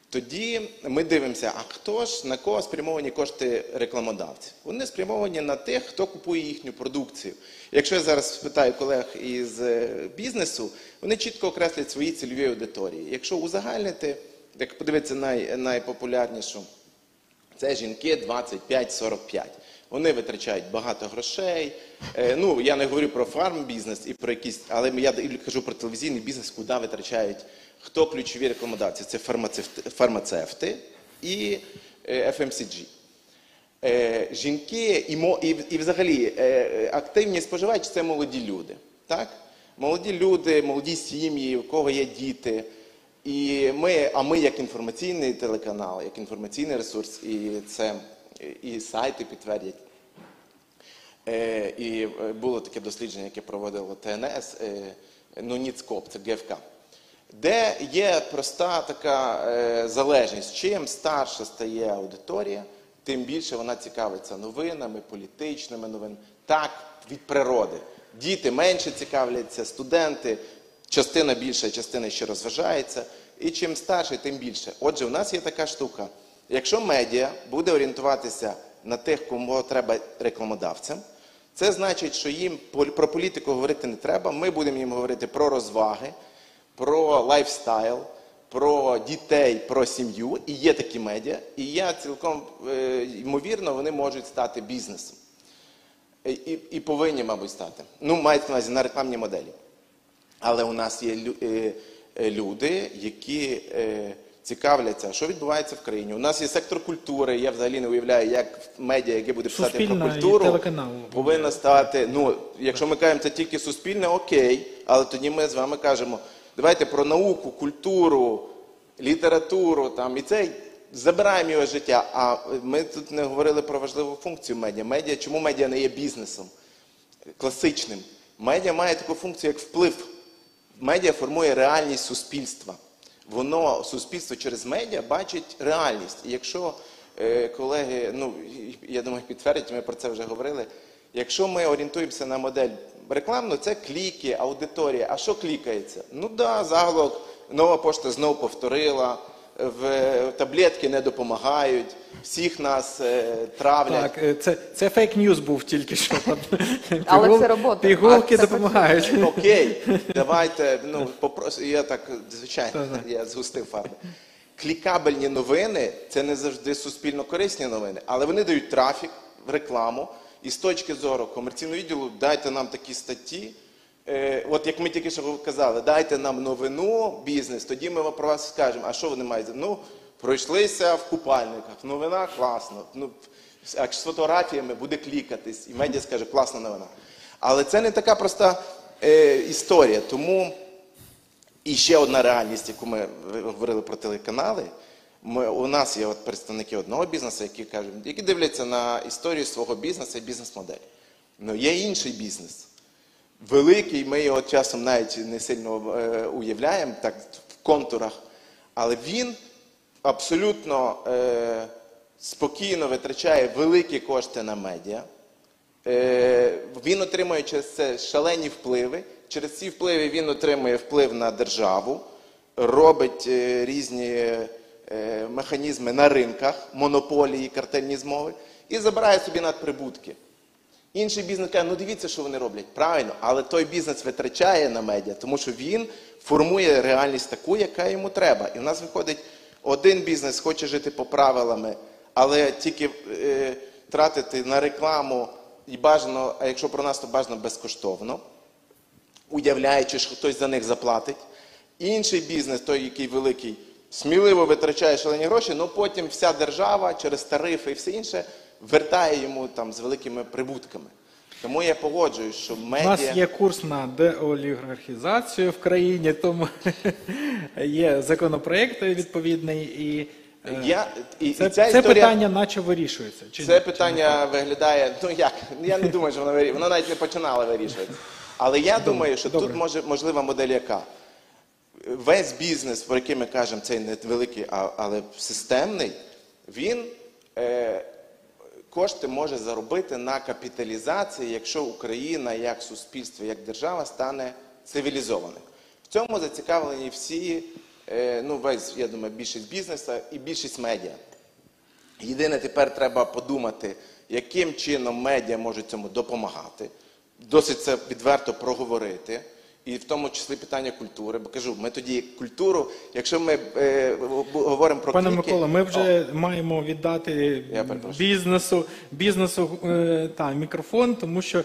тоді ми дивимося, а хто ж на кого спрямовані кошти рекламодавців? Вони спрямовані на тих, хто купує їхню продукцію. Якщо я зараз спитаю колег із е, бізнесу, вони чітко окреслять свої цільові аудиторії. Якщо узагальнити, як подивитися най, найпопулярнішу, це жінки 25-45. Вони витрачають багато грошей. Е, ну, я не говорю про фарм-бізнес і про якісь, але я кажу про телевізійний бізнес, куди витрачають хто ключові рекомендації. Це фармацевти, і е, FMCG. Е, жінки і, і, взагалі е, активні споживачі це молоді люди. Так? Молоді люди, молоді сім'ї, у кого є діти. І ми, а ми як інформаційний телеканал, як інформаційний ресурс, і це і сайти підтвердять. І було таке дослідження, яке проводило ТНС, ну Ніцкоп, це ГФК, де є проста така е, залежність. Чим старша стає аудиторія, тим більше вона цікавиться новинами, політичними новинами. Так, від природи. Діти менше цікавляться, студенти, частина більша, частина ще розважається. І чим старше, тим більше. Отже, у нас є така штука. Якщо медіа буде орієнтуватися на тих, кому треба рекламодавцям, це значить, що їм про політику говорити не треба. Ми будемо їм говорити про розваги, про лайфстайл, про дітей, про сім'ю. І є такі медіа. І я цілком е, ймовірно, вони можуть стати бізнесом. І, і, і повинні, мабуть, стати. Ну, мається на увазі на рекламні моделі. Але у нас є е, е, люди, які е, цікавляться, що відбувається в країні. У нас є сектор культури. Я взагалі не уявляю, як медіа, яке буде писати про Суспільна і культуру, повинна стати. Ну, якщо ми кажемо, це тільки суспільне, окей. Але тоді ми з вами кажемо, давайте про науку, культуру, літературу там і це забираємо його життя. А ми тут не говорили про важливу функцію медіа. Медіа, чому медіа не є бізнесом? класичним. Медіа має таку функцію, як вплив. Медіа формує реальність суспільства. Воно, суспільство через медіа бачить реальність. І якщо е, колеги, ну я думаю, підтвердять, ми про це вже говорили. Якщо ми орієнтуємося на модель рекламну, це кліки, аудиторія. А що клікається? Ну да, заголовок, нова пошта знову повторила, в таблетки не допомагають, всіх нас е, травлять. Так, е, це, це фейк-ньюз був тільки що. <laughs> Але це робота. Пігулки допомагають. Окей, <laughs> давайте. Ну попрошу. Я так звичайно, я згустив фарби. Клікабельні новини це не завжди суспільно корисні новини, але вони дають трафік в рекламу. І з точки зору комерційного відділу дайте нам такі статті. Е, от як ми тільки що казали, дайте нам новину, бізнес, тоді ми про вас скажемо, а що вони мають? Ну, пройшлися в купальниках, новина класно. Ну, а з фотографіями буде клікатись, і медіа скаже, класна новина. Але це не така проста е, історія. Тому і ще одна реальність, яку ми говорили про телеканали. Ми, у нас є от представники одного бізнесу, які кажуть, які дивляться на історію свого бізнесу і бізнес-модель. Ну, є інший бізнес. Великий, ми його часом навіть не сильно е, уявляємо так в контурах, але він абсолютно е, спокійно витрачає великі кошти на медіа. Е, він отримує через це шалені впливи. Через ці впливи він отримує вплив на державу, робить е, різні механізми на ринках, монополії, картельні змови і забирає собі надприбутки. Інший бізнес каже, ну дивіться, що вони роблять. Правильно, але той бізнес витрачає на медіа, тому що він формує реальність таку, яка йому треба. І в нас виходить, один бізнес хоче жити по правилами, але тільки е, тратити на рекламу і бажано, а якщо про нас, то бажано безкоштовно, уявляючи, що хтось за них заплатить. Інший бізнес, той, який великий, сміливо витрачає шалені гроші, але потім вся держава через тарифи і все інше вертає йому там з великими прибутками. Тому я погоджуюсь, що У нас є курс на деолігархізацію в країні, тому <laughs> є законопроект відповідний, і е, Я, і, це, і ця це історія, питання наче вирішується. Чи це ні? питання виглядає, ну як, я не думаю, що воно вирішує, воно навіть не починало вирішувати. Але я думаю, що добре. тут може можлива модель яка? Весь бізнес, про який ми кажемо, цей не великий, але системний, він е, кошти може заробити на капіталізації, якщо Україна як суспільство, як держава стане цивілізованим. В цьому зацікавлені всі, е, ну весь, я думаю, більшість бізнесу і більшість медіа. Єдине, тепер треба подумати, яким чином медіа можуть цьому допомагати. Досить це відверто проговорити. І в тому числі питання культури. Бо кажу, ми тоді культуру, якщо ми е, говоримо про Пане кліки, Микола, ми вже маємо віддати бізнесу, бізнесу е, та, мікрофон, тому що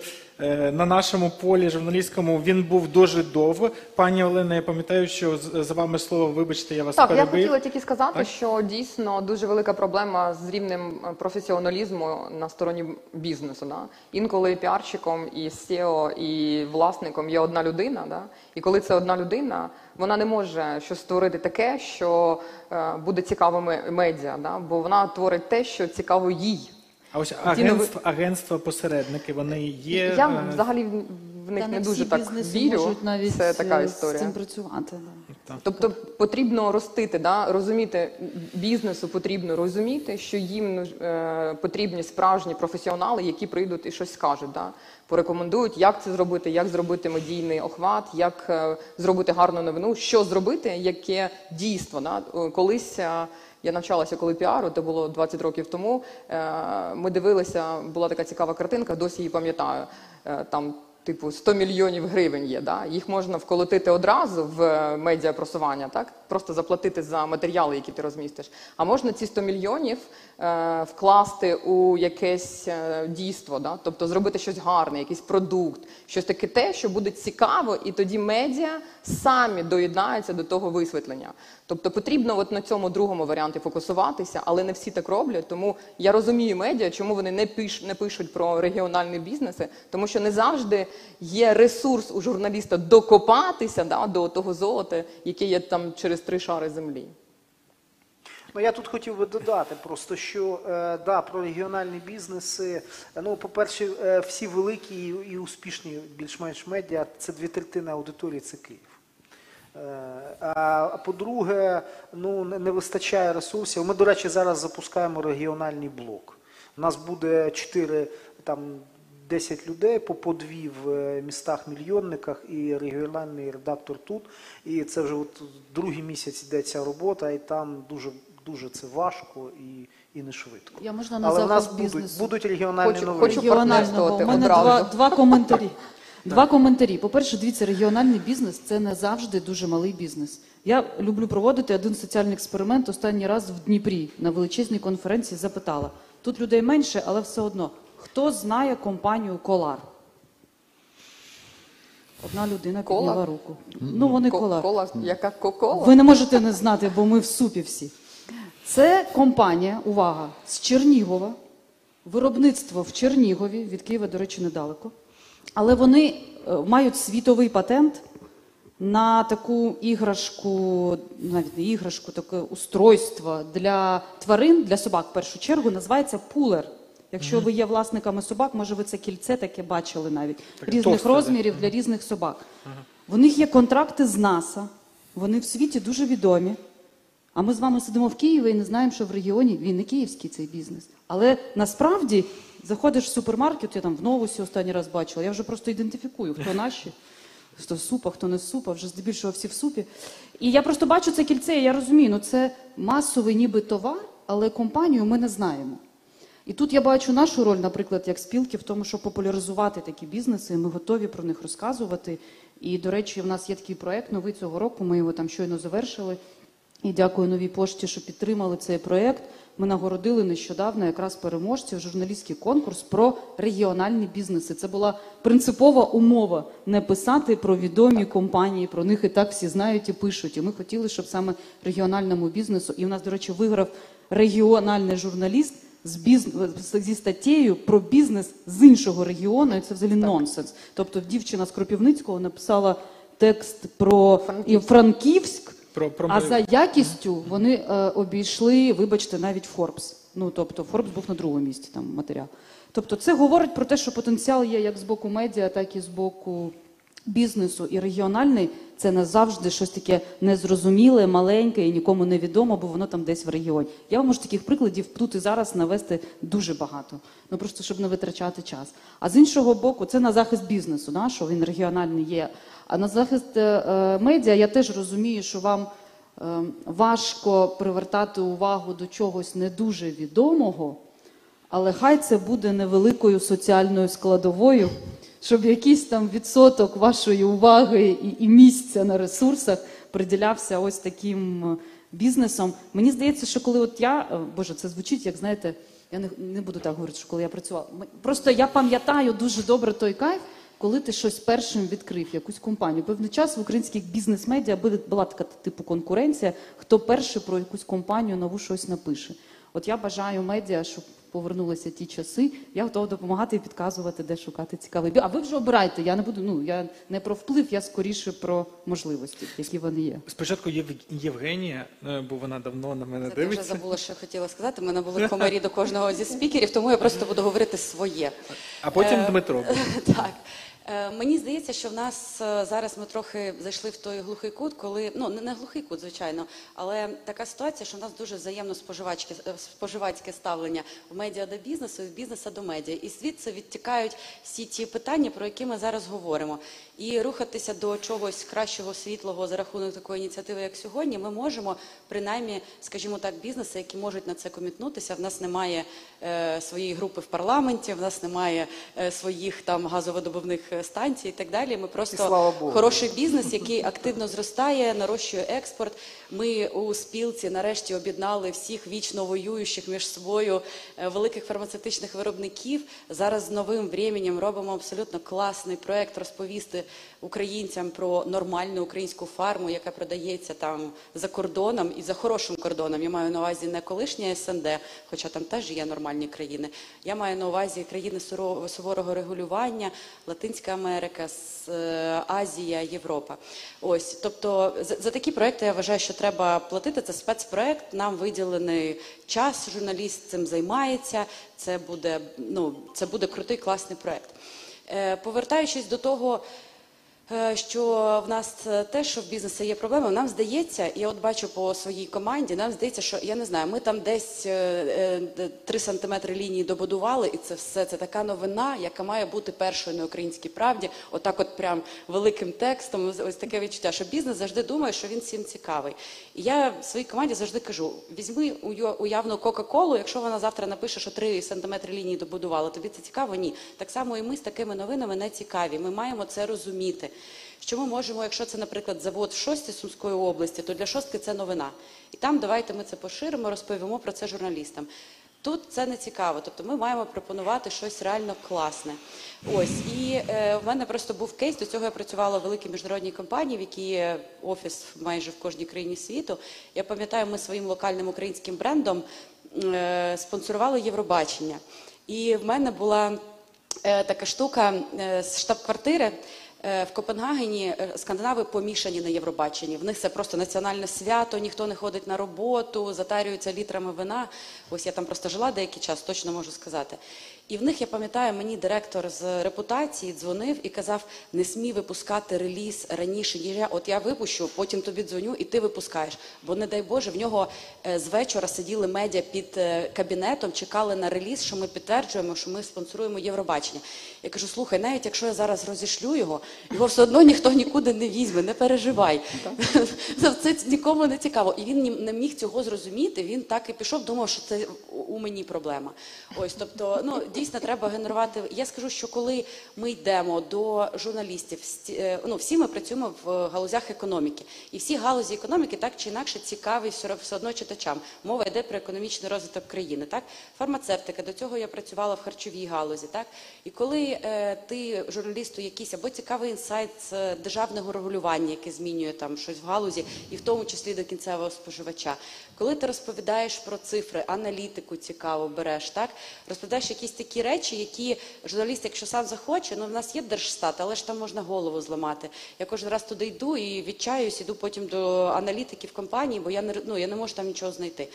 на нашому полі журналістському він був дуже довго. Пані Олена, я пам'ятаю, що з, з вами слово, вибачте, я вас Так, я хотіла тільки сказати, Так? що дійсно дуже велика проблема з рівнем е, професіоналізму на стороні бізнесу. Да? Інколи піарщиком, і SEO, і власником є одна людина. Да? І коли це одна людина, вона не може щось створити таке, що е, буде цікавими медіа, да? бо вона творить те, що цікаво їй. А ось Ті агентства, агентства посередники, вони є. Я е, взагалі в- них Та не всі дуже так бізнеси вірю. можуть навіть Це така е, історія. з цим працювати. Да. Тобто потрібно ростити, да? розуміти бізнесу потрібно розуміти, що їм е, потрібні справжні професіонали, які прийдуть і щось скажуть, да? порекомендують, як це зробити, як зробити медійний охват, як е, зробити гарну новину, що зробити, яке дійство. Да? Е, Колись е, я навчалася коли піару, це було 20 років тому. Е, Ми дивилися, була така цікава картинка, досі її пам'ятаю. Е, Там типу 100 мільйонів гривень є. Да? Їх можна вколотити одразу в е, медіапросування, так? Просто заплатити за матеріали, які ти розмістиш. А можна ці 100 мільйонів вкласти у якесь е, дійство, да? тобто зробити щось гарне, якийсь продукт, щось таке те, що буде цікаво, і тоді медіа самі доєднаються до того висвітлення. Тобто потрібно от на цьому другому варіанті фокусуватися, але не всі так роблять. Тому я розумію медіа, чому вони не пиш, не пишуть про регіональні бізнеси, тому що не завжди є ресурс у журналіста докопатися да, до того золота, яке є там через три шари землі. Ну, я тут хотів би додати просто, що е, да, про регіональні бізнеси. Ну, по-перше, е, всі великі і, успішні більш-менш медіа це дві третини аудиторії, це Київ. Е, А по-друге, ну не, вистачає ресурсів. Ми, до речі, зараз запускаємо регіональний блок. У нас буде 4 там 10 людей по, по дві в е, містах-мільйонниках і регіональний редактор тут. І це вже от другий місяць йде ця робота, і там дуже, дуже це важко і, і не швидко. Я можна на Але в нас будуть, будуть регіональні Хочу- новини. хочу регіонального. партнерствувати У мене два, два коментарі. <laughs> Два коментарі. По-перше, дивіться, регіональний бізнес це не завжди дуже малий бізнес. Я люблю проводити один соціальний експеримент. Останній раз в Дніпрі на величезній конференції запитала. Тут людей менше, але все одно. Хто знає компанію Колар? Одна людина Кола? підняла руку. Ну, вони Ко- Колар. кола, яка кокола? Ви не можете не знати, бо ми в супі всі. Це компанія, увага, з Чернігова, виробництво в Чернігові, від Києва, до речі, недалеко. Але вони е, мають світовий патент на таку іграшку, навіть не іграшку, таке устройство для тварин, для собак в першу чергу, називається пулер. Якщо ви є власниками собак, може ви це кільце таке бачили навіть Таке різних товсте, розмірів для різних собак. В них є контракти з НАСА, вони в світі дуже відомі. А ми з вами сидимо в Києві і не знаємо, що в регіоні він не київський цей бізнес. Але насправді заходиш в супермаркет, я там в новусі останній раз бачила, я вже просто ідентифікую, хто наші, хто супа, хто не супа, вже здебільшого всі в супі. І я просто бачу це кільце, і я розумію, ну це масовий ніби товар, але компанію ми не знаємо. І тут я бачу нашу роль, наприклад, як спілки, в тому, щоб популяризувати такі бізнеси. Ми готові про них розказувати. І, до речі, в нас є такий проект новий цього року. Ми його там щойно завершили. І дякую новій пошті, що підтримали цей проект. Ми нагородили нещодавно якраз переможців журналістський конкурс про регіональні бізнеси. Це була принципова умова не писати про відомі компанії. Про них і так всі знають і пишуть. І ми хотіли, щоб саме регіональному бізнесу, і в нас, до речі, виграв регіональний журналіст з біз... зі статтєю про бізнес з іншого регіону. І це взагалі нонсенс. Тобто, дівчина з Кропівницького написала текст про і Франківськ. Про, про А мою- за якістю вони е, обійшли, вибачте, навіть Форбс. Ну тобто Форбс був на другому місці там матеріал. Тобто, це говорить про те, що потенціал є як з боку медіа, так і з боку бізнесу. І регіональний це назавжди щось таке незрозуміле, маленьке і нікому не відомо, бо воно там десь в регіоні. Я вам можу таких прикладів тут і зараз навести дуже багато. Ну просто щоб не витрачати час. А з іншого боку, це на захист бізнесу, да, що він регіональний є. А на захист е, е, медіа я теж розумію, що вам е, важко привертати увагу до чогось не дуже відомого, але хай це буде невеликою соціальною складовою, щоб якийсь там відсоток вашої уваги і, місця на ресурсах приділявся ось таким бізнесом. Мені здається, що коли от я, боже, це звучить, як знаєте, я не, не буду так говорити, що коли я працювала. Просто я пам'ятаю дуже добре той кайф, коли ти щось першим відкрив, якусь компанію. Певний час в українських бізнес-медіа були- була така типу конкуренція, хто перший про якусь компанію нову щось напише. От я бажаю медіа, щоб повернулися ті часи. Я готова допомагати і підказувати, де шукати цікавий бі- А ви вже обирайте. Я не буду. Ну я не про вплив, я скоріше про можливості, які вони є. Спочатку Єв... Євгенія, е, бо вона давно на мене Це вже дивиться. забула, що хотіла сказати. У мене були <laughs> комарі до кожного зі спікерів, тому я просто буду говорити своє. А потім Е, Дмитро. <laughs> Так. Е, Мені здається, що в нас е, зараз ми трохи зайшли в той глухий кут, коли ну не глухий кут, звичайно, але така ситуація, що в нас дуже взаємно споживачське е, споживацьке ставлення в медіа до бізнесу і в бізнеса до медіа. І звідси відтікають всі ті питання, про які ми зараз говоримо. І рухатися до чогось кращого, світлого за рахунок такої ініціативи, як сьогодні, ми можемо принаймні, скажімо так, бізнеси, які можуть на це комітнутися. В нас немає е, своєї групи в парламенті, в нас немає е, своїх там газовидобувних станцій і так далі. Ми просто хороший бізнес, який активно зростає, нарощує експорт. Ми у спілці нарешті об'єднали всіх вічно воюючих між собою е, великих фармацевтичних виробників. Зараз з новим временем робимо абсолютно класний проект розповісти українцям про нормальну українську фарму, яка продається там за кордоном і за хорошим кордоном. Я маю на увазі не колишнє СНД, хоча там теж є нормальні країни. Я маю на увазі країни суворого регулювання, Латинська Америка, е, Азія, Європа. Ось, тобто, за, за такі проекти я вважаю, що треба платити. Це спецпроект. Нам виділений час. Журналіст цим займається. Це буде ну це буде крутий класний проект. Е, повертаючись до того. Е, Що в нас е, теж що в бізнесі є проблема. Нам здається, я от бачу по своїй команді, нам здається, що я не знаю, ми там десь е, е, три сантиметри лінії добудували, і це все це така новина, яка має бути першою на українській правді. Отак, от прям великим текстом. Ось- таке відчуття, що бізнес завжди думає, що він всім цікавий. І я своїй команді завжди кажу: візьми уявну Кока-Колу, якщо вона завтра напише, що три сантиметри лінії добудувала, тобі це цікаво? Ні. Так само і ми з такими новинами не цікаві. Ми маємо це розуміти. Що ми можемо, якщо це, наприклад, завод в шості Сумської області, то для шостки це новина. І там давайте ми це поширимо, розповімо про це журналістам. Тут це не цікаво, тобто ми маємо пропонувати щось реально класне. Ось і е, в мене просто був кейс. До цього я працювала в великій міжнародній компанії, в якій є офіс майже в кожній країні світу. Я пам'ятаю, ми своїм локальним українським брендом е, спонсорували Євробачення. І в мене була е, така штука е, з штаб-квартири. Е, В Копенгагені е, скандинави помішані на Євробаченні. В них це просто національне свято, ніхто не ходить на роботу, затарюються літрами вина. Ось я там просто жила деякий час, точно можу сказати. І в них, я пам'ятаю, мені директор з репутації дзвонив і казав: не смій випускати реліз раніше, ніж я. От я випущу, потім тобі дзвоню, і ти випускаєш. Бо, не дай Боже, в нього е, з вечора сиділи медіа під е, кабінетом, чекали на реліз, що ми підтверджуємо, що ми спонсоруємо Євробачення. Я кажу: слухай, навіть якщо я зараз розішлю його, його все одно ніхто нікуди не візьме, не переживай. <laughs> Це нікому не цікаво. І він не міг цього зрозуміти. Він так і пішов, думав, що це у- у мені проблема. Ось, тобто, ну дійсно треба генерувати. Я скажу, що коли ми йдемо до журналістів, сті- е, ну всі ми працюємо в галузях економіки, і всі галузі економіки так чи інакше цікаві все одно читачам. Мова йде про економічний розвиток країни. Так, фармацевтика. До цього я працювала в харчовій галузі. Так, і коли е, ти журналісту якийсь або цікавий інсайт з державного регулювання, яке змінює там щось в галузі, і в тому числі до кінцевого споживача. Коли ти розповідаєш про цифри, аналітику цікаво береш, так розповідаєш якісь такі речі, які журналіст, якщо сам захоче, ну в нас є держстат, але ж там можна голову зламати. Я кожен раз туди йду і відчаюсь, іду потім до аналітиків компанії, бо я не ну я не можу там нічого знайти.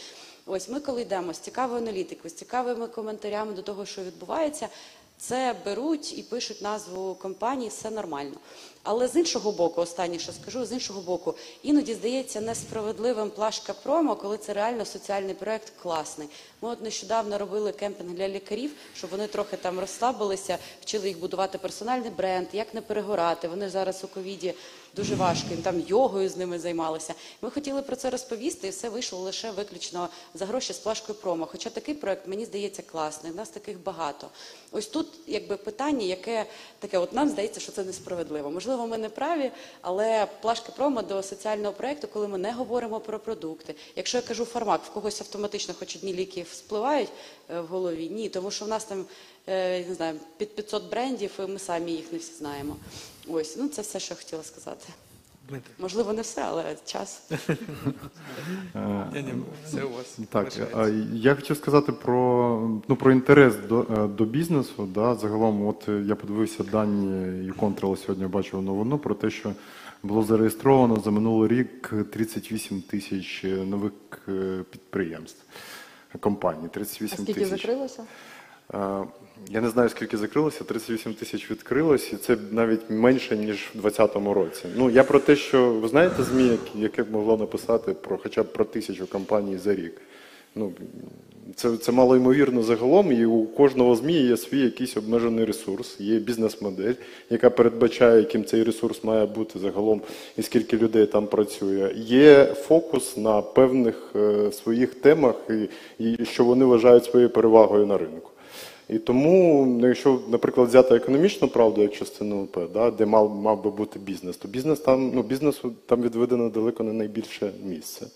Ось ми, коли йдемо з цікавою аналітикою, з цікавими коментарями до того, що відбувається, це беруть і пишуть назву компанії, все нормально. Але з іншого боку, останнє, що скажу, з іншого боку, іноді здається несправедливим плашка промо, коли це реально соціальний проект класний. Ми от нещодавно робили кемпінг для лікарів, щоб вони трохи там розслабилися, вчили їх будувати персональний бренд, як не перегорати. Вони зараз у ковіді дуже важко, їм там йогою з ними займалися. Ми хотіли про це розповісти, і все вийшло лише виключно за гроші з плашкою промо. Хоча такий проект мені здається класний. В нас таких багато. Ось тут якби питання, яке таке, от нам здається, що це несправедливо. Можливо, ми не праві, але плашка промо до соціального проекту, коли ми не говоримо про продукти. Якщо я кажу фармак, в когось автоматично хоч одні ліки вспливають е, в голові. Ні, тому що в нас там е, не знаю, під 500 брендів, і ми самі їх не всі знаємо. Ось, ну це все, що я хотіла сказати. Дмитро. Можливо, не все, але час. Ні, ні, все у вас. Так, а я хотів сказати про, ну, про інтерес до, е, до бізнесу. Да. Загалом, от е, я подивився дані і контрол сьогодні бачив новину про те, що було зареєстровано за минулий рік 38 тисяч нових е, підприємств, компаній. А 38 скільки тисяч. закрилося? Е, Я не знаю, скільки закрилося, 38 тисяч відкрилось, і це навіть менше, ніж в 2020 році. Ну, я про те, що ви знаєте ЗМІ, яке б могло написати про хоча б про тисячу компаній за рік. Ну, це, це мало ймовірно загалом, і у кожного ЗМІ є свій якийсь обмежений ресурс, є бізнес-модель, яка передбачає, яким цей ресурс має бути загалом, і скільки людей там працює. Є фокус на певних е, своїх темах, і, і що вони вважають своєю перевагою на ринку. І тому, ну, якщо, наприклад, взяти економічну правду як частину ОП, да, де мав, мав би бути бізнес, то бізнес там, ну, бізнесу там відведено далеко не найбільше місце.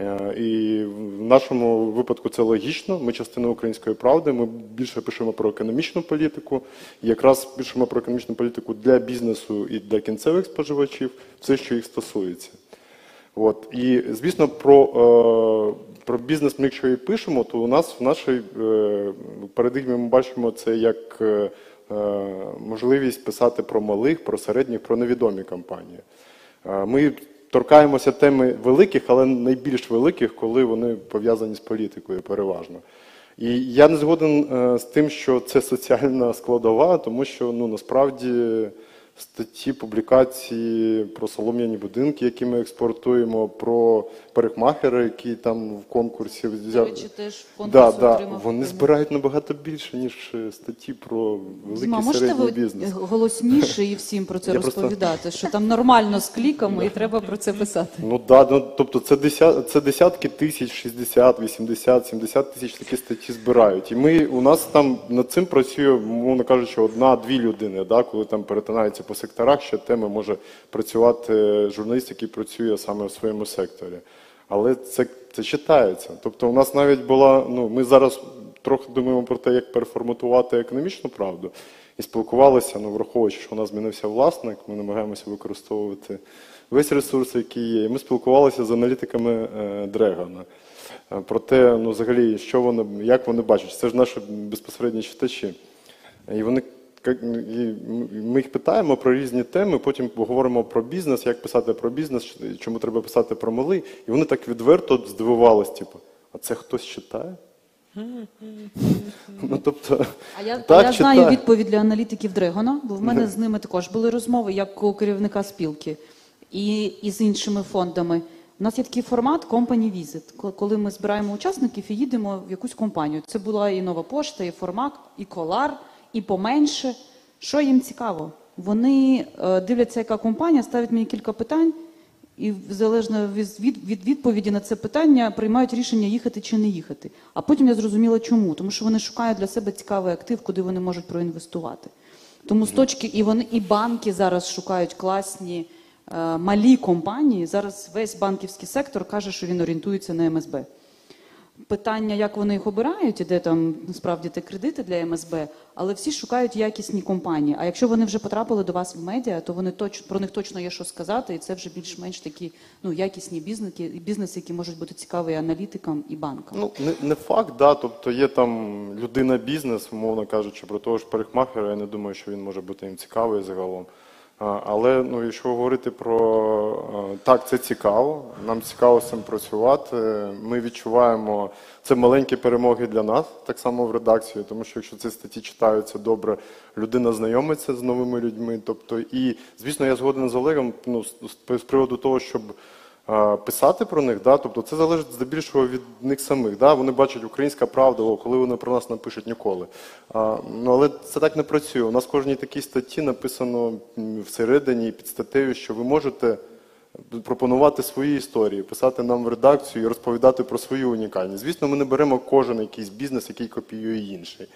Е, І в нашому випадку це логічно. Ми частина української правди. Ми більше пишемо про економічну політику. І якраз пишемо про економічну політику для бізнесу і для кінцевих споживачів, все, що їх стосується. От. І, звісно, про, е, про бізнес ми якщо і пишемо, то у нас в нашій е, парадигмі ми бачимо це як е, е, можливість писати про малих, про середніх, про невідомі компанії. Ми торкаємося теми великих, але найбільш великих, коли вони пов'язані з політикою переважно. І я не згоден з тим, що це соціальна складова, тому що ну, насправді статті, публікації про солом'яні будинки, які ми експортуємо, про парикмахера, який там в конкурсі До взяв. речі, теж Да, конкурс да. отримав. Вони збирають набагато більше, ніж е, статті про великий можете середній ви бізнес. голосніше і всім про <laughs> це Я просто- розповідати, що там нормально з кліками і треба про це писати. Ну да, ну тобто це деся- це десятки тисяч, 60, 80, 70 тисяч такі статті збирають. І ми у нас там над цим працює, мовно кажучи, одна-дві людини. Да, коли там перетинаються по секторах, ще теми може працювати журналіст, який працює саме в своєму секторі. Але це, це читається. Тобто, у нас навіть була, ну ми зараз трохи думаємо про те, як переформатувати економічну правду. І спілкувалися, ну враховуючи, що у нас змінився власник, ми намагаємося використовувати весь ресурс, який є. І ми спілкувалися з аналітиками е, Дрегана. Е, Про те, ну, взагалі, що вони, як вони бачать. Це ж наші безпосередні читачі. І вони ми їх питаємо про різні теми, потім говоримо про бізнес, як писати про бізнес, чому треба писати про малий. І вони так відверто здивувались, типу, а це хтось читає? Ну, тобто, А я, так, я знаю читає. відповідь для аналітиків Дрегона, бо в мене з ними також були розмови як у керівника спілки і, і з іншими фондами. У нас є такий формат Company Visit, ко- коли ми збираємо учасників і їдемо в якусь компанію. Це була і нова пошта, і формат, і колар, і поменше. Що їм цікаво? Вони е, дивляться, яка компанія, ставлять мені кілька питань, і залежно від відповіді на це питання приймають рішення їхати чи не їхати. А потім я зрозуміла, чому. Тому що вони шукають для себе цікавий актив, куди вони можуть проінвестувати. Тому з точки і вони і банки зараз шукають класні е, малі компанії. Зараз весь банківський сектор каже, що він орієнтується на МСБ. Питання, як вони їх обирають, і де там насправді те кредити для МСБ, але всі шукають якісні компанії. А якщо вони вже потрапили до вас в медіа, то вони точ, про них точно є що сказати, і це вже більш-менш такі ну, якісні бізнеси, бізнеси, які можуть бути цікаві аналітикам і банкам. Ну, не, не факт, да. Тобто є там людина бізнес, умовно кажучи, про того ж парикмахера, я не думаю, що він може бути їм цікавий загалом. Але ну, якщо говорити про так, це цікаво, нам цікаво з цим працювати. Ми відчуваємо це маленькі перемоги для нас, так само в редакції, тому що якщо ці статті читаються добре, людина знайомиться з новими людьми. Тобто, і звісно, я згоден з Олегом ну, з, приводу того, щоб писати про них, да, тобто це залежить здебільшого від них самих. Да? Вони бачать українська правда, о, коли вони про нас напишуть ніколи. А, ну, але це так не працює. У нас в кожній такій статті написано всередині під статтею, що ви можете пропонувати свої історії, писати нам в редакцію і розповідати про свою унікальність. Звісно, ми не беремо кожен якийсь бізнес, який копіює інший.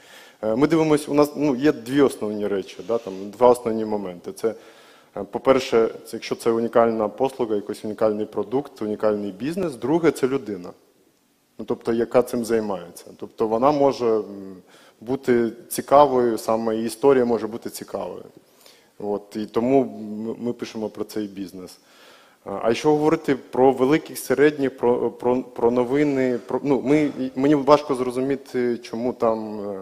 Е, Ми дивимося, у нас ну, є дві основні речі, да, там, два основні моменти. Це Е, По-перше, це якщо це унікальна послуга, якийсь унікальний продукт, унікальний бізнес. Друге це людина. Ну, тобто, яка цим займається. Тобто вона може бути цікавою, саме і історія може бути цікавою. От, і тому ми пишемо про цей бізнес. А а якщо говорити про великих, середніх, про, про, про новини, про, ну, ми, мені важко зрозуміти, чому там е,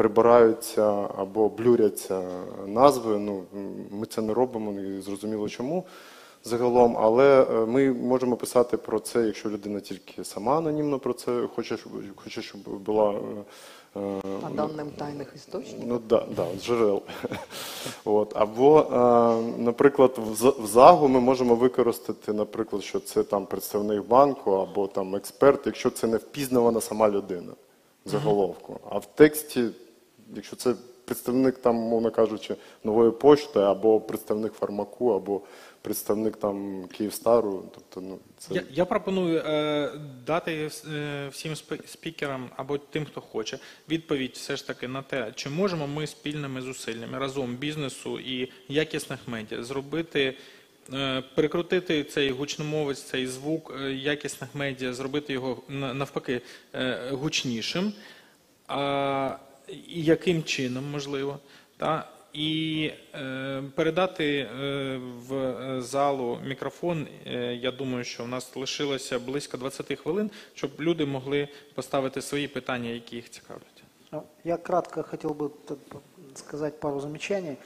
прибираються або блюряться назви. Ну, ми це не робимо, і зрозуміло чому загалом. Але е, ми можемо писати про це, якщо людина тільки сама анонімно про це хоче, щоб, хоче, щоб була. е, е, По даним тайних істочників. Ну да, да, джерел. <laughs> От. Або, е, наприклад, в, в ЗАГу ми можемо використати, наприклад, що це там представник банку або там експерт, якщо це не впізнавана сама людина в заголовку. А в тексті, якщо це представник там, мовно кажучи, нової пошти, або представник фармаку, або представник там Київстару, тобто, ну це Я, я пропоную е, дати е, всім спі- спікерам або тим, хто хоче, відповідь все ж таки на те, чи можемо ми спільними зусиллями разом бізнесу і якісних медіа зробити. е, цей гучномовець, цей звук е, якісних медіа, зробити його на- навпаки е, гучнішим, і яким чином можливо, та і е, передати е, в е, залу мікрофон. Е, я думаю, що в нас лишилося близько 20 хвилин, щоб люди могли поставити свої питання, які їх цікавлять. Ну, Я кратко хотел бы т- п- сказать пару замечаний.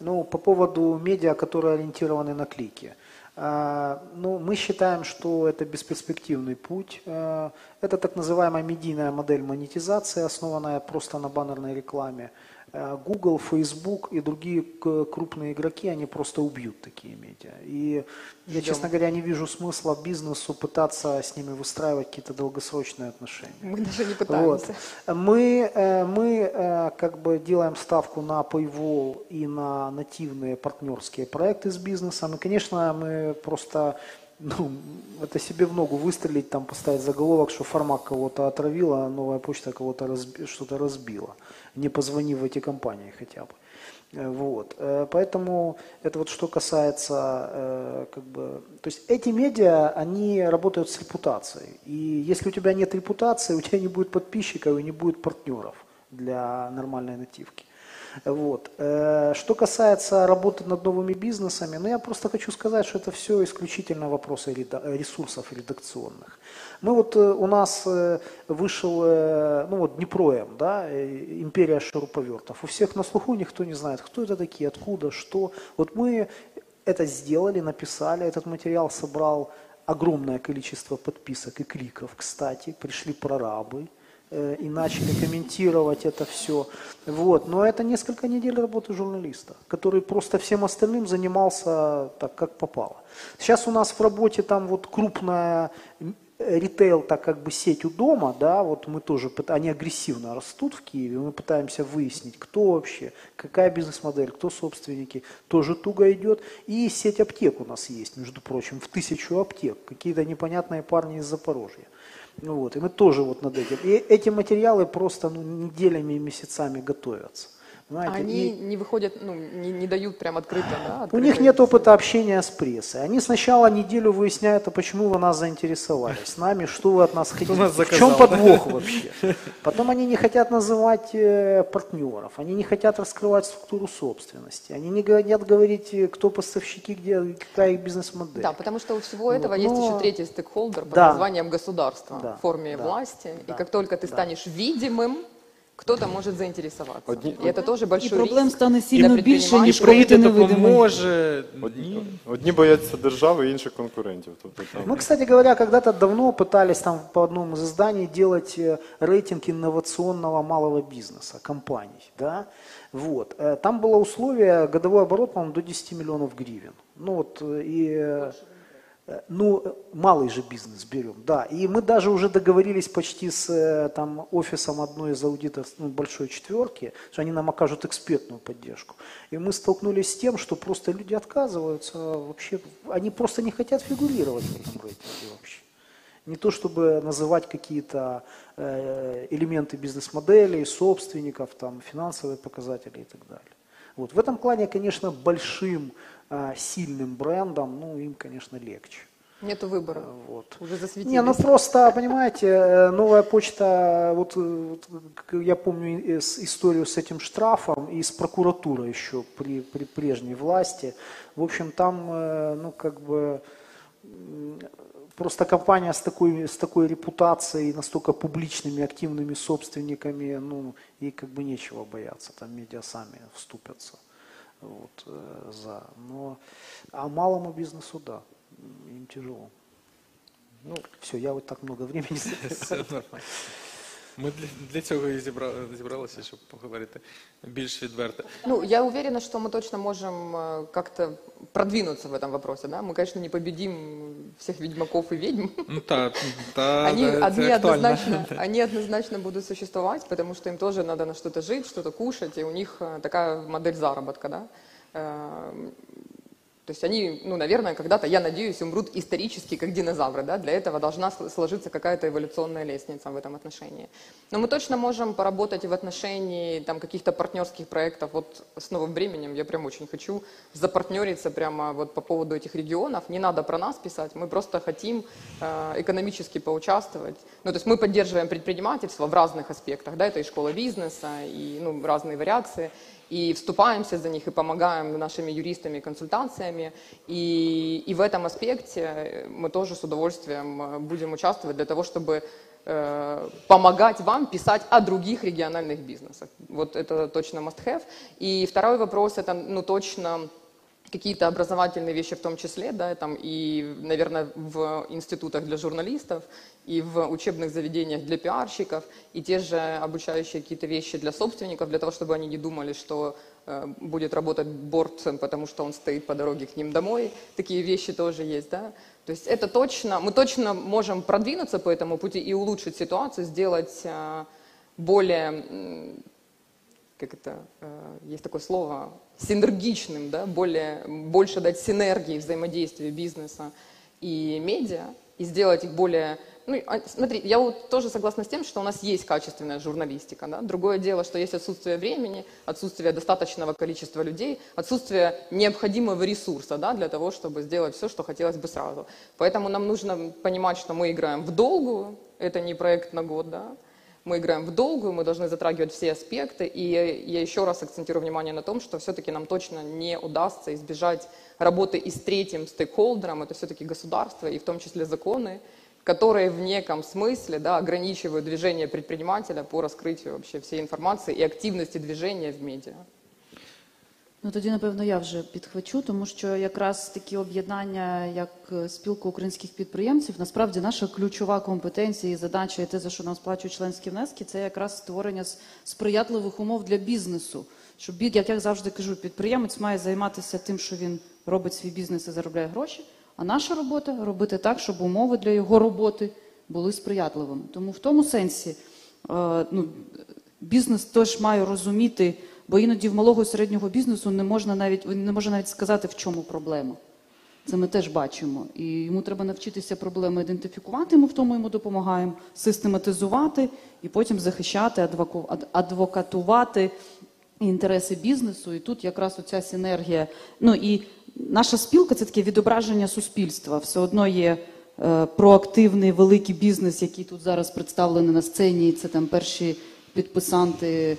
Ну, по поводу медиа, которые ориентированы на клики. А, Ну, мы считаем, что это бесперспективный путь. А, Это так называемая медийная модель монетизации, основанная просто на баннерной рекламе. А, Google, Facebook и другие крупные игроки, они просто убьют такие медиа. И я, честно говоря, не вижу смысла бизнесу пытаться с ними выстраивать какие-то долгосрочные отношения. Ми навіть не Вот. питаємося. Мы, э, мы э, как бы делаем ставку на Paywall и на нативные партнерские проекты с бизнесом. И, конечно, мы просто ну, это себе в ногу выстрелить, там поставить заголовок, что формат кого-то отравила, а новая почта кого-то разби- что-то разбила, не позвонив в эти компании хотя бы. Э, Вот. Э, Поэтому это вот что касается, э, как бы, то есть эти медиа, они работают с репутацией. И если у тебя нет репутации, у тебя не будет подписчиков и не будет партнеров для нормальной нативки. Вот. Что касается работы над новыми бизнесами, ну я просто хочу сказать, что это все исключительно вопросы ресурсов редакционных. Мы вот, э, у нас э, вышел, э, ну вот Днепроем, да, империя шуруповертов. У всех на слуху никто не знает, кто это такие, откуда, что. Вот мы это сделали, написали, этот материал собрал огромное количество подписок и кликов, кстати, пришли прорабы и начали комментировать это все. Вот. Но это несколько недель работы журналиста, который просто всем остальным занимался так, как попало. Сейчас у нас в работе там вот крупная ритейл, так как бы сеть у дома, да, вот мы тоже, они агрессивно растут в Киеве, мы пытаемся выяснить, кто вообще, какая бизнес-модель, кто собственники, тоже туго идет. И сеть аптек у нас есть, между прочим, в тысячу аптек, какие-то непонятные парни из Запорожья. Вот, и мы тоже вот над этим. И эти материалы просто ну, неделями и месяцами готовятся. Понимаете? Они И- не выходят, ну, не, не дают прям открыто, да? у них нет опыта общения с прессой. Они сначала неделю выясняют, а почему вы нас заинтересовались, с нами, что вы от нас хотите, нас в чем да? подвох вообще. Потом они не хотят называть э, партнеров, они не хотят раскрывать структуру собственности, они не хотят говорить, э, кто поставщики, где, какая их бизнес-модель. Да, потому что у всего Вот, этого есть но- еще третий стейкхолдер под Да. названием государство Да, в форме да, власти. да, и как только ты да. станешь видимым, кто-то может заинтересоваться. Одни- И это тоже І большой проблем риск стане для сильно більше, предпринимателей. ніж І коли ти прийде, невидимий. допоможе. Одні, Ні. одні бояться держави, інші конкурентів. Тобто, там, Мы, кстати говоря, когда-то давно пытались там по одному из изданий делать э, рейтинг инновационного малого бизнеса, компаний. Да? Вот. Э, Там было условие, годовой оборот, по-моему, до 10 миллионов гривен. Ну вот, э, и, э, э, ну, э, малый же бизнес берем, да. И мы даже уже договорились почти с э, там, офисом одной из аудиторов, ну, большой четверки, что они нам окажут экспертную поддержку. И мы столкнулись с тем, что просто люди отказываются вообще, они просто не хотят фигурировать в этом рейтинге вообще. Не то чтобы называть какие-то э, элементы бизнес-моделей, собственников, там, финансовые показатели и так далее. Вот. В этом плане, конечно, большим, э, сильным брендом, ну, им, конечно, легче. Нету выбора. Вот. Уже засветились. Не, ну просто, понимаете, э, новая почта, вот, э, вот, я помню историю с этим штрафом и с прокуратурой еще при, при прежней власти. В общем, там, э, ну, как бы, просто компания с такой, с такой репутацией, настолько публичными, активными собственниками, ну, ей как бы нечего бояться, там медиа сами вступятся вот, э, за. Но, а малому бизнесу, да, им тяжело. Ну, все, я вот так много времени. <laughs> Все нормально. Ми для, для цього і зібра, зібралися, щоб поговорити більш відверто. Ну, я уверена, что мы точно можем э, как-то продвинуться в этом вопросе. Да? Мы, конечно, не победим всех ведьмаков и ведьм. Ну та, та Они, да, одни, це актуально. однозначно, <laughs> они однозначно будут существовать, потому что им тоже надо на что-то жить, что-то кушать, и у них э, такая модель заработка. Да? Эм, То есть они, ну, наверное, когда-то, я надеюсь, умрут исторически, как динозавры. Да? Для этого должна сл- сложиться какая-то эволюционная лестница в этом отношении. Но мы точно можем поработать и в отношении там, каких-то партнерских проектов. Вот с новым временем я прям очень хочу запартнериться прямо вот по поводу этих регионов. Не надо про нас писать, мы просто хотим э, экономически поучаствовать. Ну, то есть мы поддерживаем предпринимательство в разных аспектах. Да? Это и школа бизнеса, и ну, разные вариации и вступаемся за них, и помогаем нашими юристами консультациями. И, и в этом аспекте мы тоже с удовольствием э, будем участвовать для того, чтобы э, помогать вам писать о других региональных бизнесах. Вот это точно must have. И второй вопрос, это ну, точно какие-то образовательные вещи в том числе, да, там и, наверное, в институтах для журналистов, и в учебных заведениях для пиарщиков, и те же обучающие какие-то вещи для собственников, для того, чтобы они не думали, что э, будет работать борт, потому что он стоит по дороге к ним домой. Такие вещи тоже есть, да. То есть это точно, мы точно можем продвинуться по этому пути и улучшить ситуацию, сделать э, более как это, э, есть такое слово, синергичным, да, более, больше дать синергии взаимодействия бизнеса и медиа, и сделать их более... Ну, а, смотри, я вот тоже согласна с тем, что у нас есть качественная журналистика. Да? Другое дело, что есть отсутствие времени, отсутствие достаточного количества людей, отсутствие необходимого ресурса да, для того, чтобы сделать все, что хотелось бы сразу. Поэтому нам нужно понимать, что мы играем в долгую, это не проект на год, да, мы играем в долгую, мы должны затрагивать все аспекты. И я еще раз акцентирую внимание на том, что все-таки нам точно не удастся избежать работы и с третьим стейкхолдером, это все-таки государство, и в том числе законы, которые в неком смысле да, ограничивают движение предпринимателя по раскрытию вообще всей информации и активности движения в медиа. Ну тоді, напевно, я вже підхвачу, тому що якраз такі об'єднання, як е, спілка українських підприємців, насправді наша ключова компетенція і задача, і те, за що нам сплачують членські внески, це якраз створення сприятливих умов для бізнесу. Щоб як я завжди кажу, підприємець має займатися тим, що він робить свій бізнес і заробляє гроші. А наша робота робити так, щоб умови для його роботи були сприятливими. Тому в тому сенсі е, ну, бізнес теж має розуміти, бо іноді в малого і середнього бізнесу не можна навіть не може навіть сказати, в чому проблема. Це ми теж бачимо. І йому треба навчитися проблеми ідентифікувати, ми в тому йому допомагаємо, систематизувати і потім захищати, адвокатувати інтереси бізнесу. І тут якраз оця синергія. Ну і наша спілка це таке відображення суспільства. Все одно є е, проактивний великий бізнес, який тут зараз представлений на сцені. Це там перші підписанти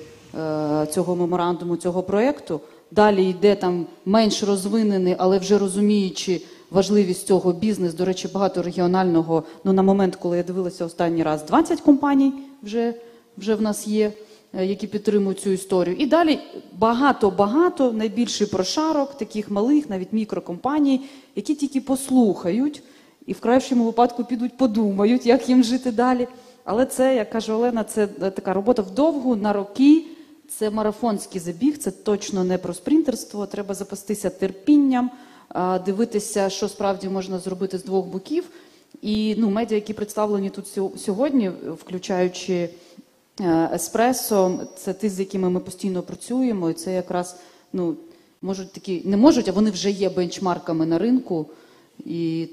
цього меморандуму, цього проєкту. Далі йде там менш розвинений, але вже розуміючи важливість цього бізнес. До речі, багато регіонального. Ну на момент, коли я дивилася останній раз, 20 компаній вже, вже в нас є, е, які підтримують цю історію. І далі багато-багато найбільший прошарок таких малих, навіть мікрокомпаній, які тільки послухають і в кращому випадку підуть подумають, як їм жити далі. Але це, як каже Олена, це е, така робота вдовгу на роки. Це марафонський забіг, це точно не про спринтерство. Треба запастися терпінням, дивитися, що справді можна зробити з двох боків. І ну, медіа, які представлені тут сьогодні, включаючи е, еспресо, це ті, з якими ми постійно працюємо, і це якраз ну, можуть такі, не можуть, а вони вже є бенчмарками на ринку. І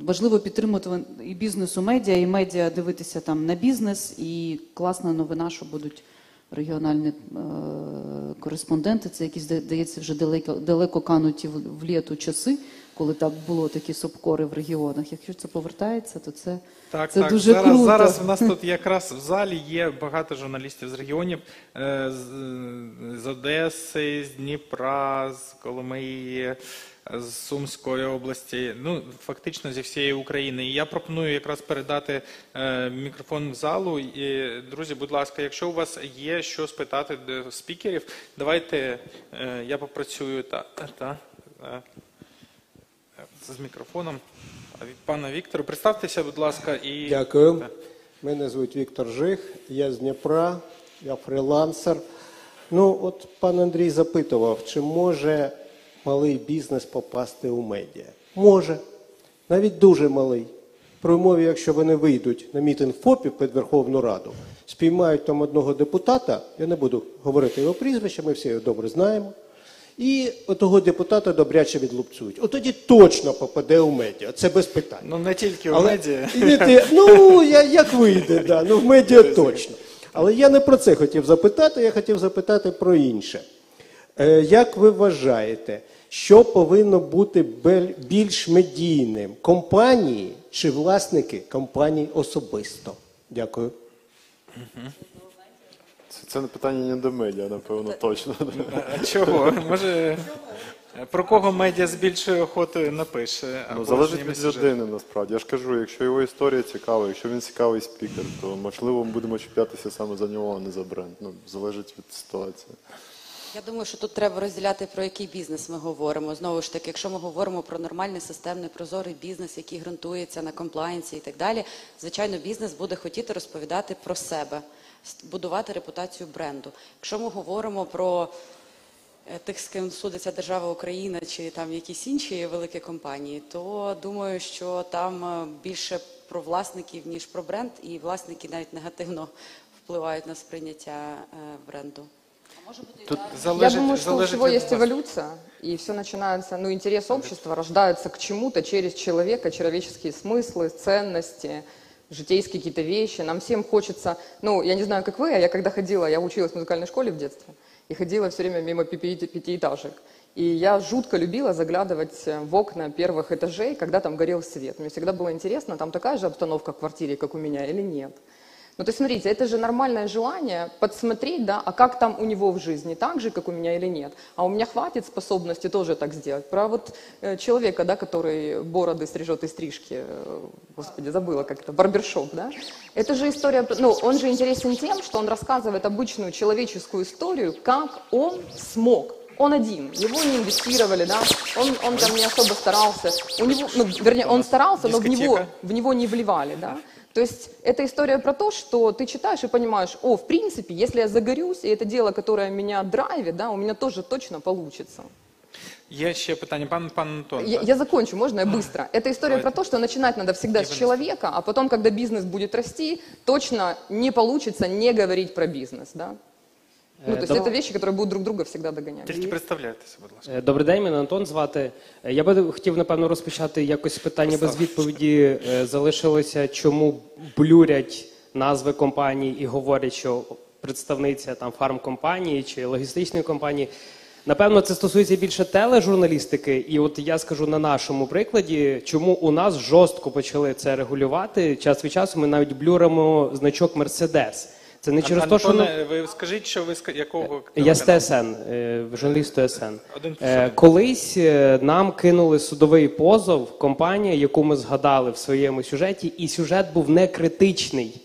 важливо підтримувати і бізнесу медіа, і медіа дивитися там на бізнес. І класна новина, що будуть регіональні е, кореспонденти. Це якісь здається вже далеко, далеко кануті в, літу часи, коли так було такі сопкори в регіонах. Якщо це повертається, то це, Так, це так. дуже зараз, круто. зараз в нас <laughs> тут якраз в залі є багато журналістів з регіонів е, з, з Одеси, з Дніпра, з Коломиї, з Сумської області. Ну, фактично зі всієї України. І я пропоную якраз передати е, мікрофон в залу. І, друзі, будь ласка, якщо у вас є що спитати до спікерів, давайте е, я попрацюю та, та, е, з мікрофоном. Пана Віктора. Представтеся, будь ласка, і Дякую. Так. Мене звуть Віктор Жих, я з Дніпра, я фрилансер. Ну, от пан Андрій запитував, чи може малий бізнес попасти у медіа? Може, навіть дуже малий. При умові, якщо вони вийдуть на мітинг ФОПів під Верховну Раду, спіймають там одного депутата, я не буду говорити його прізвище, ми всі його добре знаємо. І отого депутата добряче відлупцюють. От тоді точно попаде у медіа, це без питань. Ну не тільки у Але- медіа. І не те- ну, я, як вийде, да, ну в медіа точно. Але я не про це хотів запитати, я хотів запитати про інше. Е, як ви вважаєте, що повинно бути бель- більш медійним? Компанії чи власники компаній особисто? Дякую. Це, це питання не до медіа, напевно, точно. А чого? Може, про кого медіа з більшою охотою напише? Ну, залежить від людини, насправді. Я ж кажу, якщо його історія цікава, якщо він цікавий спікер, то можливо ми будемо чіплятися саме за нього, а не за бренд. Ну, залежить від ситуації. Я думаю, що тут треба розділяти про який бізнес ми говоримо. Знову ж таки, якщо ми говоримо про нормальний системний прозорий бізнес, який ґрунтується на комплаєнсі і так далі, звичайно, бізнес буде хотіти розповідати про себе, будувати репутацію бренду. Якщо ми говоримо про е, тих, з ким судиться держава Україна чи там якісь інші великі компанії, то думаю, що там е, більше про власників ніж про бренд, і власники навіть негативно впливають на сприйняття е, бренду. Тут Я залежить, думаю, что у залежить всего від есть вас. эволюция, и все начинается, ну, интерес общества рождается к чему-то через человека, человеческие смыслы, ценности, житейские какие-то вещи. Нам всем хочется, ну, я не знаю, как вы, а я когда ходила, я училась в музыкальной школе в детстве, и ходила все время мимо пяти- пятиэтажек. И я жутко любила заглядывать э, в окна первых этажей, когда там горел свет. Мне всегда было интересно, там такая же обстановка в квартире, как у меня, или нет. Ну, то есть, смотрите, это же нормальное желание подсмотреть, да, а как там у него в жизни, так же, как у меня или нет. А у меня хватит способности тоже так сделать. Про вот э, человека, да, который бороды стрижет и стрижки, э, господи, забыла как это, барбершоп, да. Это же история, ну, он же интересен тем, что он рассказывает обычную человеческую историю, как он смог. Он один, его не инвестировали, да, он, он там не особо старался. У него, ну, вернее, он старался, но в него, в него не вливали, да. То есть это история про то, что ты читаешь и понимаешь, о, в принципе, если я загорюсь, и это дело, которое меня драйвит, да, у меня тоже точно получится. Є ще питання, пан, пан Антон. Я, я закончу, можно я быстро? Это история про то, что начинать надо всегда с человека, а потом, когда бизнес будет расти, точно не получится не говорить про бизнес, да. Ну, то есть доб- это вещи, которые будут друг друга всегда догонять. Тільки представляйтеся, будь ласка. Е, Добрий день, мене Антон звати. Е, Я би хотів, напевно, розпочати якось питання без відповіді. Е, Залишилося, чому блюрять назви компаній і говорять, що представниця там фармкомпанії чи логістичної компанії. Напевно, це стосується більше тележурналістики, і от я скажу на нашому прикладі, чому у нас жорстко почали це регулювати. Час від часу ми навіть блюримо значок Мерседес. Це не через те, що ну, Антоне, ви скажіть, що ви з якого я з телеканалу? ТСН, е, журналіст ТСН. Один плюс Е, один. Колись е, нам кинули судовий позов компанія, яку ми згадали в своєму сюжеті, і сюжет був не критичний.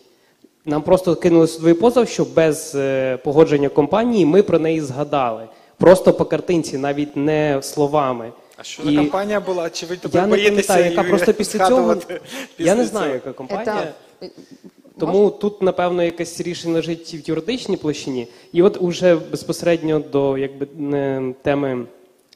Нам просто кинули судовий позов, що без е, погодження компанії ми про неї згадали. Просто по картинці, навіть не словами. А що за І компанія була? Чи ви тепер Я не боїтеся пам'ятаю, яка її просто після цього. згадувати Я не після знаю, цього? яка компанія. Это, Тому тут, напевно, якесь рішення лежить в юридичній площині. І от уже безпосередньо до якби, не, теми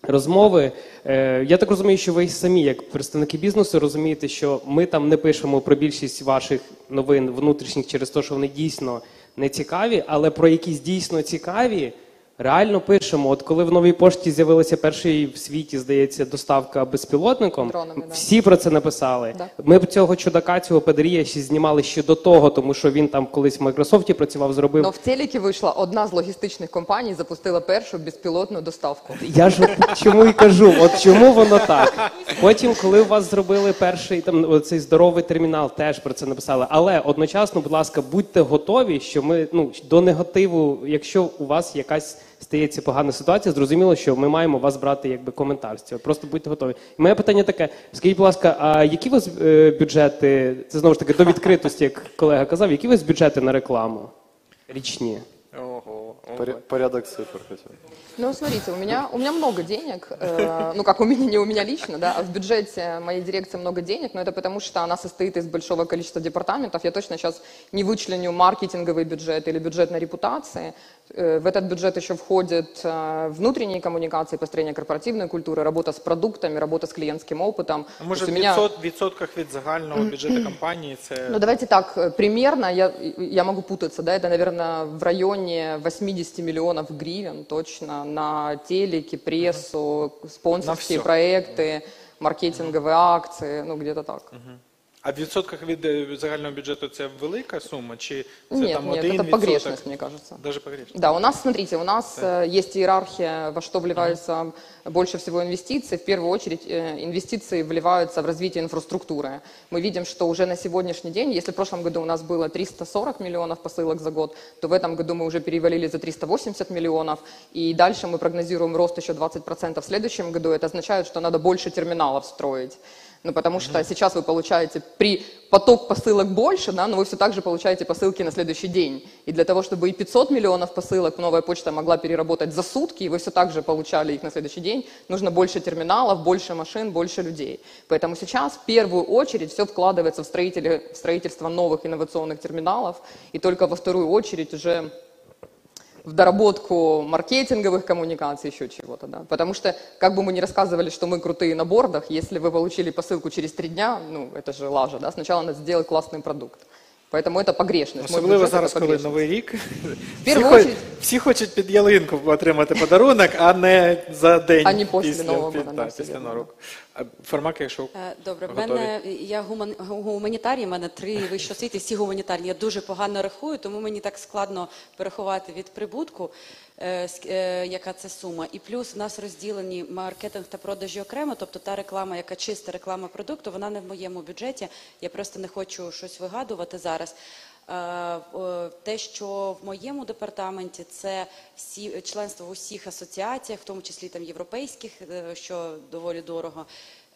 розмови. Е, я так розумію, що ви самі, як представники бізнесу, розумієте, що ми там не пишемо про більшість ваших новин внутрішніх через те, що вони дійсно не цікаві, але про якісь дійсно цікаві. Реально пишемо, от коли в новій пошті з'явилася перший в світі, здається, доставка безпілотником, Дронами, да. всі про це написали. Да. Ми б цього чудака, цього педрія ще знімали ще до того, тому що він там колись в Майкрософті працював, зробив. но в телеке вийшла одна з логістичних компаній, запустила першу безпілотну доставку. Я ж от чому і кажу, от чому воно так. Потім, коли у вас зробили перший там цей здоровий термінал, теж про це написали. Але одночасно, будь ласка, будьте готові, що ми ну до негативу, якщо у вас якась стається погана ситуація, зрозуміло, що ми маємо вас брати якби коментар з цього. Просто будьте готові. І моє питання таке: скажіть, будь ласка, а які у вас е, бюджети? Це знову ж таки до відкритості, як колега казав, які у вас бюджети на рекламу? Річні? Ого, ого. Поря- Порядок цифр хотя бы. Ну, смотрите, у меня, у меня много денег, э, ну, как у меня, не у меня лично, да, а в бюджете моей дирекции много денег, но это потому, что она состоит из большого количества департаментов. Я точно сейчас не вычленю маркетинговый бюджет или бюджет на репутации. Э, в этот бюджет еще входят э, внутренние коммуникации, построение корпоративной культуры, работа с продуктами, работа с клиентским опытом. А може То в есть у меня- відсот- відсотках від загального бюджету компанії це Ну, давайте так, э, примерно, я, я могу путаться, да, это, наверное, в районе 80 миллионов гривен точно на телеке, прессу, спонсорские всё. проекты, маркетинговые акции, ну, где-то так. а в відсотках від е, загального бюджету це велика сума, чи це нет, там нет, один это відсоток? погрешность, мне кажется. Даже погрешность. Да, у нас, смотрите, у нас э, есть иерархия, во что вливается больше всего инвестиций. В первую очередь э, инвестиции вливаются в развитие инфраструктуры. Мы видим, что уже на сегодняшний день, если в прошлом году у нас было 340 миллионов посылок за год, то в этом году мы уже перевалили за 380 миллионов. И дальше мы прогнозируем рост еще 20% в следующем году. Это означает, что надо больше терминалов строить. Ну, потому что сейчас вы получаете при поток посылок больше, да, но вы все так же получаете посылки на следующий день. И для того, чтобы и 500 миллионов посылок новая почта могла переработать за сутки, и вы все так же получали их на следующий день, нужно больше терминалов, больше машин, больше людей. Поэтому сейчас в первую очередь все вкладывается в, строители, в строительство новых инновационных терминалов, и только во вторую очередь уже в доработку маркетинговых коммуникаций, еще чего-то, да. Потому что, как бы мы ни рассказывали, что мы крутые на бордах, если вы получили посылку через три дня, ну, это же лажа, да, сначала надо сделать классный продукт. Поэтому это погрешность. Мой Особливо бюджет – это зараз, коли погрешность. новий рік. Всі, першу хо- очередь- всі хочуть під ялинку отримати подарунок, а не за день А не після після, Нового під- года, та, да, все після вірно. Нового року. А якщо Е, Добре, готові. мене я гуман, гуманітарій, в мене три вищі освіти, всі гуманітарні. Я дуже погано рахую, тому мені так складно перерахувати від прибутку, е, е, яка це сума. І плюс в нас розділені маркетинг та продажі окремо, тобто та реклама, яка чиста реклама продукту, вона не в моєму бюджеті. Я просто не хочу щось вигадувати зараз. Е, Те, що в моєму департаменті це всі членство в усіх асоціаціях, в тому числі там європейських, е, що доволі дорого.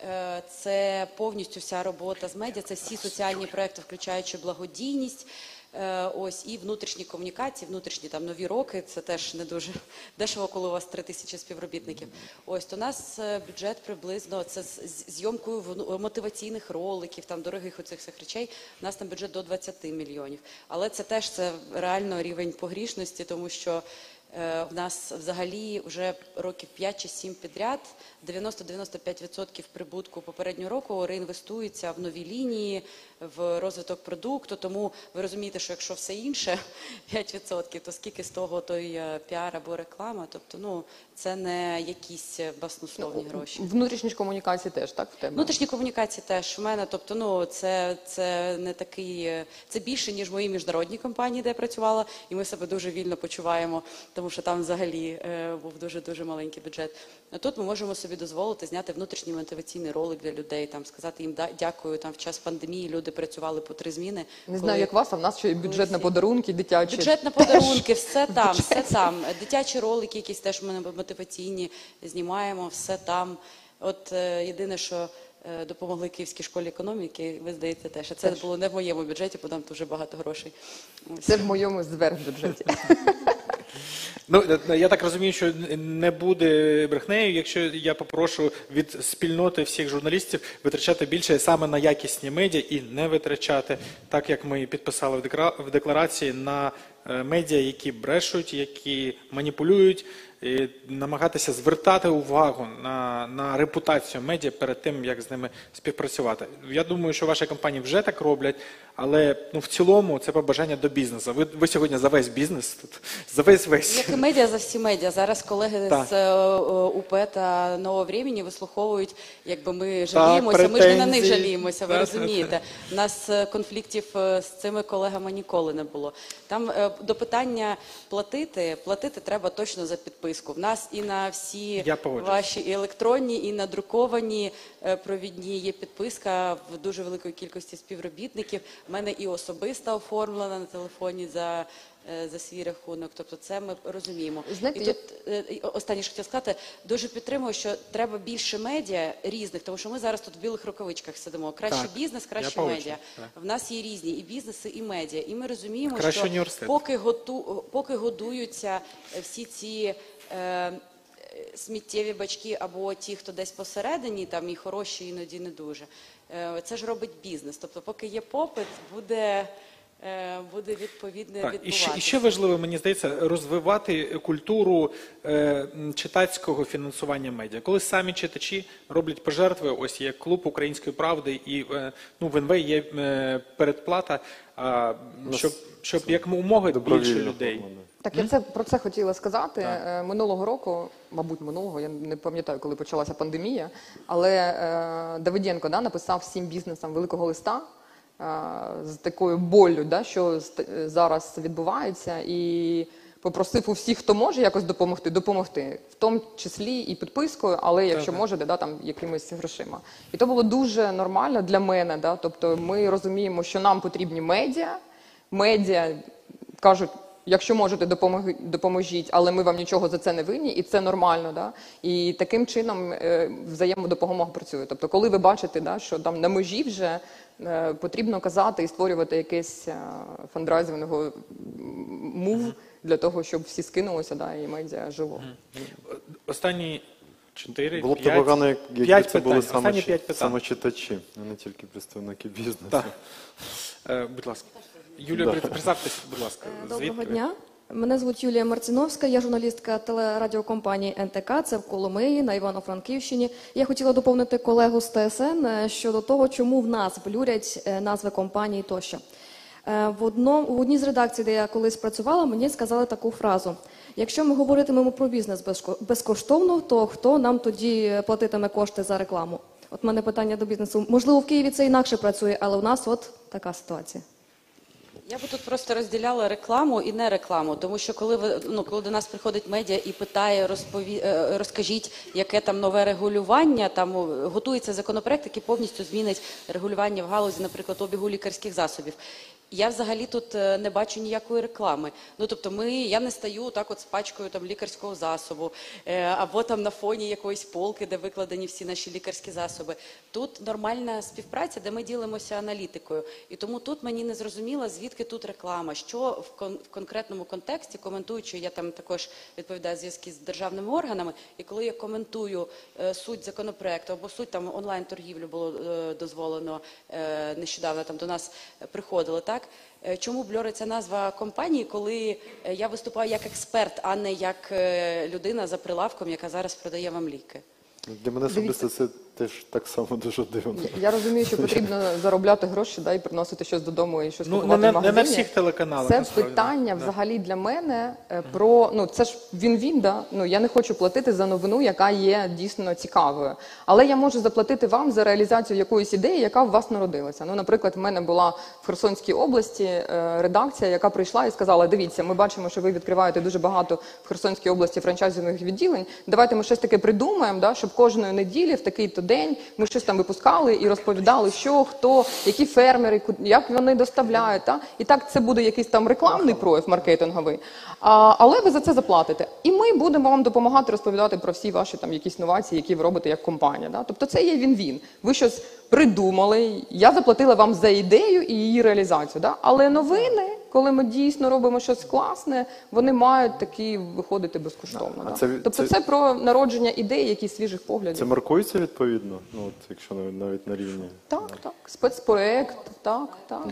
Е, Це повністю вся робота з медіа, це всі соціальні проекти, включаючи благодійність. Е, Ось і внутрішні комунікації, внутрішні там нові роки. Це теж не дуже <laughs> дешево, коли у вас три тисячі співробітників. Ось то у нас е, бюджет приблизно це з зйомкою вну- мотиваційних роликів, там дорогих оцих всіх речей. У нас там бюджет до 20 мільйонів. Але це теж це реально рівень погрішності, тому що. Е, В нас взагалі вже років 5 чи 7 підряд 90-95% прибутку попереднього року реінвестується в нові лінії, в розвиток продукту. Тому ви розумієте, що якщо все інше <laughs> 5%, то скільки з того той е, піар або реклама? Тобто, ну це не якісь баснословні гроші. Внутрішні комунікації теж так в тебе. Внутрішні комунікації теж в мене, тобто, ну це, це не такий, е, це більше ніж мої міжнародні компанії, де я працювала, і ми себе дуже вільно почуваємо, тому що там взагалі е, був дуже дуже маленький бюджет. А тут ми можемо собі дозволити зняти внутрішній мотиваційний ролик для людей, там сказати їм «Да- дякую. Там в час пандемії люди працювали по три зміни. Не коли- знаю, як вас, а в нас ще й бюджет на подарунки, дитячі. Бюджет на подарунки, все там, все там. Дитячі ролики, якісь теж мене мотиваційні знімаємо, все там. От е, єдине, що е, допомогли Київській школі економіки, ви здаєте теж. А це було не в моєму бюджеті, бо там дуже багато грошей. Це в моєму зверхбюджеті. <laughs> Ну, е, я так розумію, що не буде брехнею, якщо я попрошу від спільноти всіх журналістів витрачати більше саме на якісні медіа і не витрачати, так як ми підписали в декларації, на е, медіа, які брешуть, які маніпулюють, і намагатися звертати увагу на, на репутацію медіа перед тим, як з ними співпрацювати. Я думаю, що ваші компанії вже так роблять, але ну, в цілому це побажання до бізнесу. Ви, ви сьогодні за весь бізнес тут, за весь весь. Як і медіа за всі медіа. Зараз колеги Так. з е, УП та Нового времени вислуховують, якби ми жаліємося. Ми ж не на них жаліємося, ви Так, розумієте. У нас е, конфліктів е, з цими колегами ніколи не було. Там до питання платити, платити треба точно за підписку. В нас і на всі ваші і електронні, і на друковані е, провідні є підписка в дуже великої кількості співробітників. У мене і особиста оформлена на телефоні за. е, За свій рахунок, тобто це ми розуміємо. Знаєте, і тут е, і останнє, що хотіла сказати, дуже підтримую, що треба більше медіа різних, тому що ми зараз тут в білих рукавичках сидимо. Краще Так, бізнес, краще погоджуюсь, медіа. так. В нас є різні і бізнеси, і медіа. І ми розуміємо, Краще що поки готу, поки годуються е, всі ці. Е, Сміттєві бачки або ті, хто десь посередині, там і хороші, іноді не дуже. Е, Це ж робить бізнес. Тобто, поки є попит, буде, е, буде відповідне Так, і ще, і ще важливо, мені здається, розвивати культуру е, читацького фінансування медіа. Коли самі читачі роблять пожертви, ось є клуб української правди, і е, ну, в НВ є е, передплата, а, щоб, щоб якомога більше Добровільно, людей. Так, я це про це хотіла сказати. Е, Минулого року, мабуть, минулого, я не пам'ятаю, коли почалася пандемія, але е, Давиденко да, написав всім бізнесам великого листа е, з такою болю, да, що зараз відбувається, і попросив у всіх, хто може якось допомогти, допомогти, в тому числі і підпискою, але якщо можете, да, там якимись грошима. І то було дуже нормально для мене. Да, тобто ми розуміємо, що нам потрібні медіа, медіа кажуть. Якщо можете, допомоги, допоможіть, але ми вам нічого за це не винні, і це нормально. Да? І таким чином е, взаємодопомога працює. Тобто, коли ви бачите, да, що там на межі вже е, потрібно казати і створювати якийсь е, фандрайзинговий мув для того, щоб всі скинулися, да, і медіа жило. Останні чотири, Було б п'ять, непогано, як- якби п'ять це були питань. саме, Останні чи- саме читачі, а не тільки представники бізнесу. Так. Е, будь ласка. Юлія, Да. представтесь, будь ласка. Доброго звідки ви? дня. Мене звуть Юлія Марціновська, я журналістка телерадіокомпанії НТК, це в Коломиї на Івано-Франківщині. Я хотіла доповнити колегу з ТСН е, щодо того, чому в нас блюрять е, назви компаній тощо. Е, В, одно, в одній з редакцій, де я колись працювала, мені сказали таку фразу: якщо ми говоритимемо про бізнес безкоштовно, то хто нам тоді платитиме кошти за рекламу? От мене питання до бізнесу. Можливо, в Києві це інакше працює, але у нас от така ситуація. Я би тут просто розділяла рекламу і не рекламу, тому що коли ви ну коли до нас приходить медіа і питає, розпові... е, розкажіть, яке там нове регулювання, там готується законопроект, який повністю змінить регулювання в галузі, наприклад, обігу лікарських засобів. Я взагалі тут е, не бачу ніякої реклами. Ну тобто, ми я не стаю так, от з пачкою там лікарського засобу, е, або там на фоні якоїсь полки, де викладені всі наші лікарські засоби. Тут нормальна співпраця, де ми ділимося аналітикою. І тому тут мені не зрозуміло, звідки тут реклама, що в, кон- в конкретному контексті, коментуючи, я там також відповідаю зв'язки з державними органами. І коли я коментую е, суть законопроекту або суть там онлайн торгівлю було е, дозволено е, нещодавно там до нас е, приходили, так Е, чому бльориться назва компанії, коли е, я виступаю як експерт, а не як е, людина за прилавком, яка зараз продає вам ліки? Для мене особисто це теж так само дуже дивно. Я розумію, що потрібно <laughs> заробляти гроші да, і приносити щось додому і щось Ну, купувати не, в на- не на всіх телеканалах. Це насправді. питання Да. взагалі для мене е, про ну це ж він він да. Ну я не хочу платити за новину, яка є дійсно цікавою. Але я можу заплатити вам за реалізацію якоїсь ідеї, яка у вас народилася. Ну, наприклад, в мене була в Херсонській області е, редакція, яка прийшла і сказала: Дивіться, ми бачимо, що ви відкриваєте дуже багато в Херсонській області франчайзингових відділень. Давайте ми щось таке придумаємо, да, щоб кожної неділі в такий-то день ми щось там випускали і розповідали, що хто, які фермери, як вони доставляють. Та? І так це буде якийсь там рекламний прояв маркетинговий. А, але ви за це заплатите. І ми будемо вам допомагати розповідати про всі ваші там якісь новації, які ви робите як компанія. Та? Тобто це є він-він. Ви щось придумали. Я заплатила вам за ідею і її реалізацію. Да? Але новини, коли ми дійсно робимо щось класне, вони мають такі виходити безкоштовно. А да? це- тобто це- це про народження ідей, якісь свіжих поглядів. Це маркується відповідно, ну от якщо навіть навіть на рівні. Так, так. Спецпроект, так, так.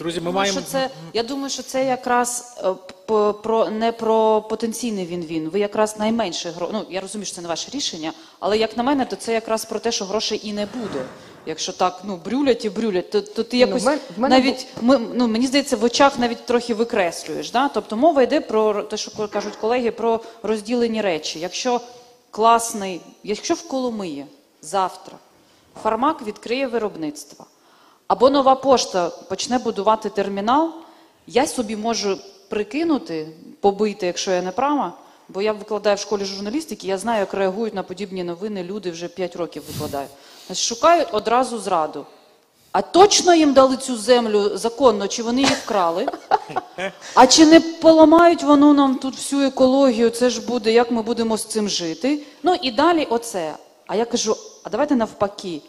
Друзі, ми Думаю, маємо. що це, я думаю, що це якраз е, про не про потенційний він-він. Ви якраз найменше гро... Ну, я розумію, що це не ваше рішення, але як на мене, то це якраз про те, що грошей і не буде. Якщо так ну брюлять і брюлять, то, то ти Ну, якось в мен- в мене навіть ми, ну мені здається, в очах навіть трохи викреслюєш. Да? Тобто мова йде про те, що кажуть колеги, про розділені речі. Якщо класний, якщо в Коломиї завтра фармак відкриє виробництво, або нова пошта почне будувати термінал, я собі можу прикинути, побити, якщо я не права, бо я викладаю в школі журналістики, я знаю, як реагують на подібні новини люди вже 5 років викладаю. Значить, шукають одразу зраду. А точно їм дали цю землю законно, чи вони її вкрали? А чи не поламають воно нам тут всю екологію? Це ж буде, як ми будемо з цим жити? Ну і далі оце. А я кажу: а давайте навпаки.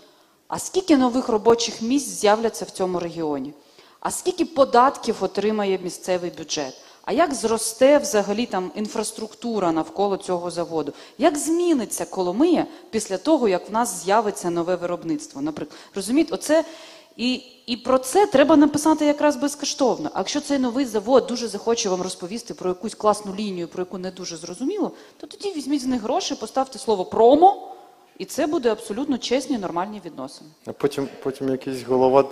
А скільки нових робочих місць з'являться в цьому регіоні? А скільки податків отримає місцевий бюджет? А як зросте взагалі там інфраструктура навколо цього заводу? Як зміниться Коломия після того, як в нас з'явиться нове виробництво? Наприклад, розумієте, оце і, і про це треба написати якраз безкоштовно. А якщо цей новий завод дуже захоче вам розповісти про якусь класну лінію, про яку не дуже зрозуміло, то тоді візьміть з них гроші, поставте слово промо, і це буде абсолютно чесні, нормальні відносини. А потім, потім якийсь голова.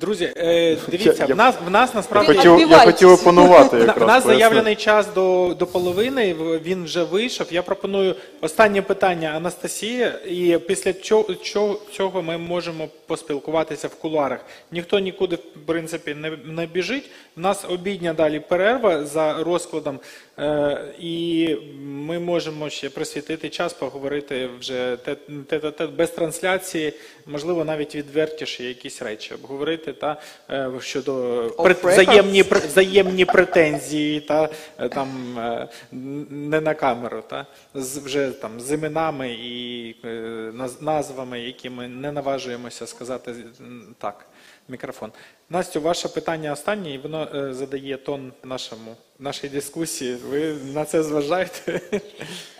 Друзі, е, дивіться, Я- в нас в нас насправді Хотів, я хотів опонувати В нас заявлений час до, до половини, він вже вийшов. Я пропоную останнє питання Анастасія, і після чого, чого, цього ми можемо поспілкуватися в кулуарах. Ніхто нікуди, в принципі, не, не біжить. У нас обідня далі перерва за розкладом, і ми можемо ще присвятити час, поговорити вже тет-а-тет, без трансляції, можливо, навіть відвертіше якісь речі обговорити та е, щодо взаємні взаємні претензії та е, там е, не на камеру, та вже там з іменами і е, наз- назвами, які ми не наважуємося сказати так. Мікрофон. Настю, ваше питання останнє, і воно е, задає тон нашому нашій дискусії. Ви на це зважаєте?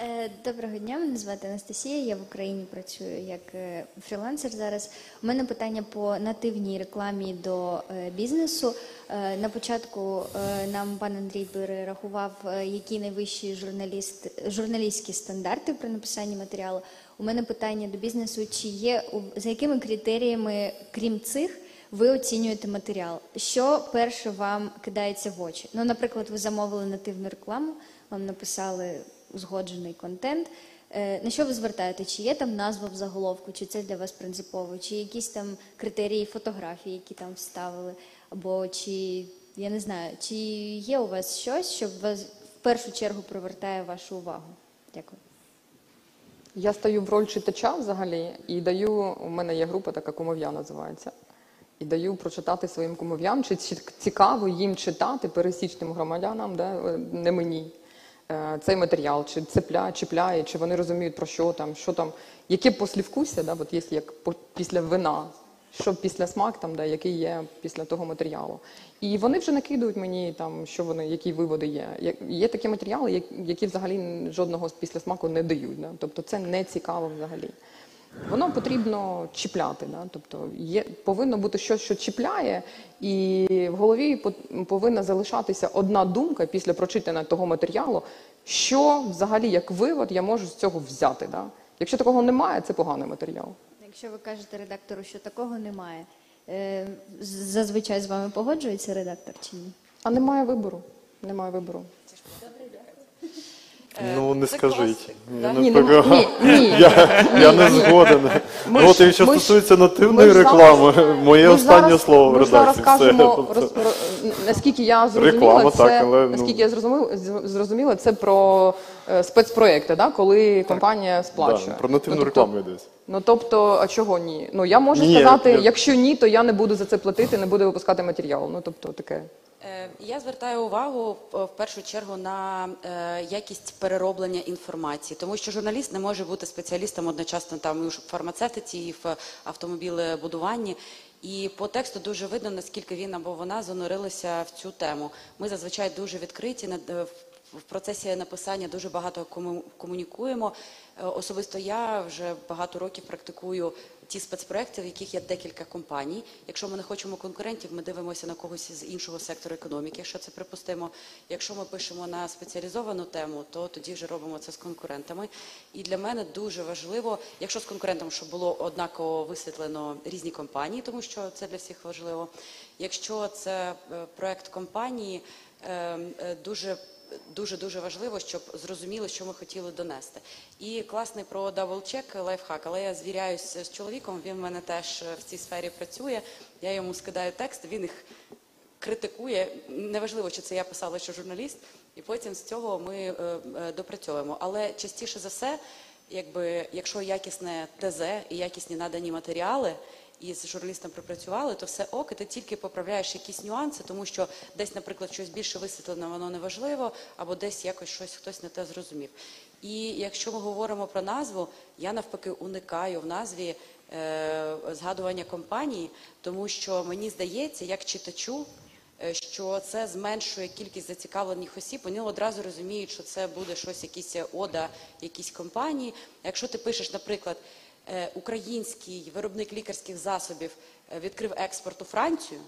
Е, Доброго дня, мене звати Анастасія. Я в Україні працюю як е, фрілансер зараз. У мене питання по нативній рекламі до е, бізнесу. Е, На початку е, нам пан Андрій перерахував, е, які найвищі журналіст, журналістські стандарти при написанні матеріалу. У мене питання до бізнесу: чи є за якими критеріями, крім цих, ви оцінюєте матеріал? Що перше вам кидається в очі? Ну, наприклад, ви замовили нативну рекламу, вам написали узгоджений контент. Е, На що ви звертаєте? Чи є там назва в заголовку, чи це для вас принципово, чи якісь там критерії фотографії, які там вставили, або чи я не знаю, чи є у вас щось, що вас в першу чергу привертає вашу увагу? Дякую. Я стаю в роль читача взагалі і даю, у мене є група така кумов'я називається. І даю прочитати своїм кумов'ям, чи ці- цікаво їм читати пересічним громадянам, да, е, не мені, е, цей матеріал, чи цепля, чіпляє, чи вони розуміють про що там, що там, яке послівкуся, да, от є як після вина, що після смак, там, да, який є після того матеріалу. І вони вже накидують мені, там, що вони, які виводи є. Є- такі матеріали, які взагалі жодного після смаку не дають. Да? Тобто це не цікаво взагалі. Воно потрібно чіпляти. Да? Тобто є, повинно бути щось, що чіпляє, і в голові по- повинна залишатися одна думка після прочитання того матеріалу, що взагалі як вивод я можу з цього взяти. Да? Якщо такого немає, це поганий матеріал. Якщо ви кажете редактору, що такого немає, е, зазвичай з вами погоджується редактор чи ні? А немає вибору. Немає вибору. Ну не це скажіть. Я не Ні, нема- пога- ні, ні. Я, я не згоден. Ми Ну, От ж- і що ми ж- стосується ми нативної ж зараз- реклами, моє Ми ж останнє зараз- слово в Ми ж зараз. Все. кажемо, Тобто- роз- ро- наскільки я зрозуміла, Реклама, це, так, але, ну- наскільки я зрозуміла, з- зрозуміла, це про е, спецпроекти, да, коли компанія сплачує. Да, про нативну Ну, тобто- рекламу йдеться. Ну тобто, а чого ні? Ну я можу Ні, сказати, я- якщо ні, то я не буду за це платити, не буду випускати матеріал. Ну тобто таке. Е, Я звертаю увагу в в першу чергу на е, якість перероблення інформації, тому що журналіст не може бути спеціалістом одночасно там і в фармацевтиці, і в автомобілебудуванні. І по тексту дуже видно, наскільки він або вона занурилися в цю тему. Ми зазвичай дуже відкриті над- е, в- в процесі написання дуже багато кому- комунікуємо. Е, Особисто я вже багато років практикую ті спецпроекти, в яких є декілька компаній. Якщо ми не хочемо конкурентів, ми дивимося на когось з іншого сектору економіки, якщо це припустимо. Якщо ми пишемо на спеціалізовану тему, то тоді вже робимо це з конкурентами. І для мене дуже важливо, якщо з конкурентом, щоб було однаково висвітлено різні компанії, тому що це для всіх важливо. Якщо це е, проект компанії, е, е, дуже дуже дуже важливо, щоб зрозуміли, що ми хотіли донести. І класний про даблчек лайфхак, але я звіряюся з чоловіком. Він в мене теж в цій сфері працює. Я йому скидаю текст, він їх критикує. Неважливо, чи це я писала, чи журналіст, і потім з цього ми е, е, допрацьовуємо. Але частіше за все, якби якщо якісне ТЗ і якісні надані матеріали. І з журналістом пропрацювали, то все ок, і ти тільки поправляєш якісь нюанси, тому що десь, наприклад, щось більше висвітлено, воно не важливо, або десь якось щось хтось не те зрозумів. І якщо ми говоримо про назву, я навпаки уникаю в назві е, згадування компанії, тому що мені здається, як читачу, е, що це зменшує кількість зацікавлених осіб. Вони одразу розуміють, що це буде щось, якісь ода, якісь компанії. Якщо ти пишеш, наприклад, е, український виробник лікарських засобів е, відкрив експорт у Францію,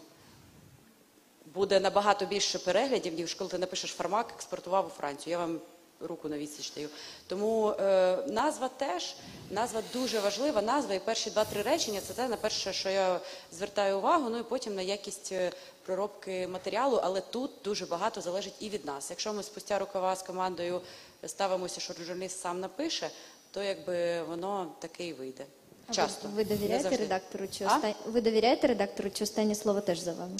буде набагато більше переглядів, ніж коли ти напишеш фармак, експортував у Францію. Я вам руку на відсіч даю. Тому е, назва теж, назва дуже важлива. Назва і перші два-три речення це те, на перше, що я звертаю увагу, ну і потім на якість е, проробки матеріалу, але тут дуже багато залежить і від нас. Якщо ми спустя рукава з командою ставимося, що журналіст сам напише, то якби воно таке і вийде. А ви- Часто. Ви Не довіряєте редактору чи оста... ви довіряєте редактору чи останнє слово теж за вами?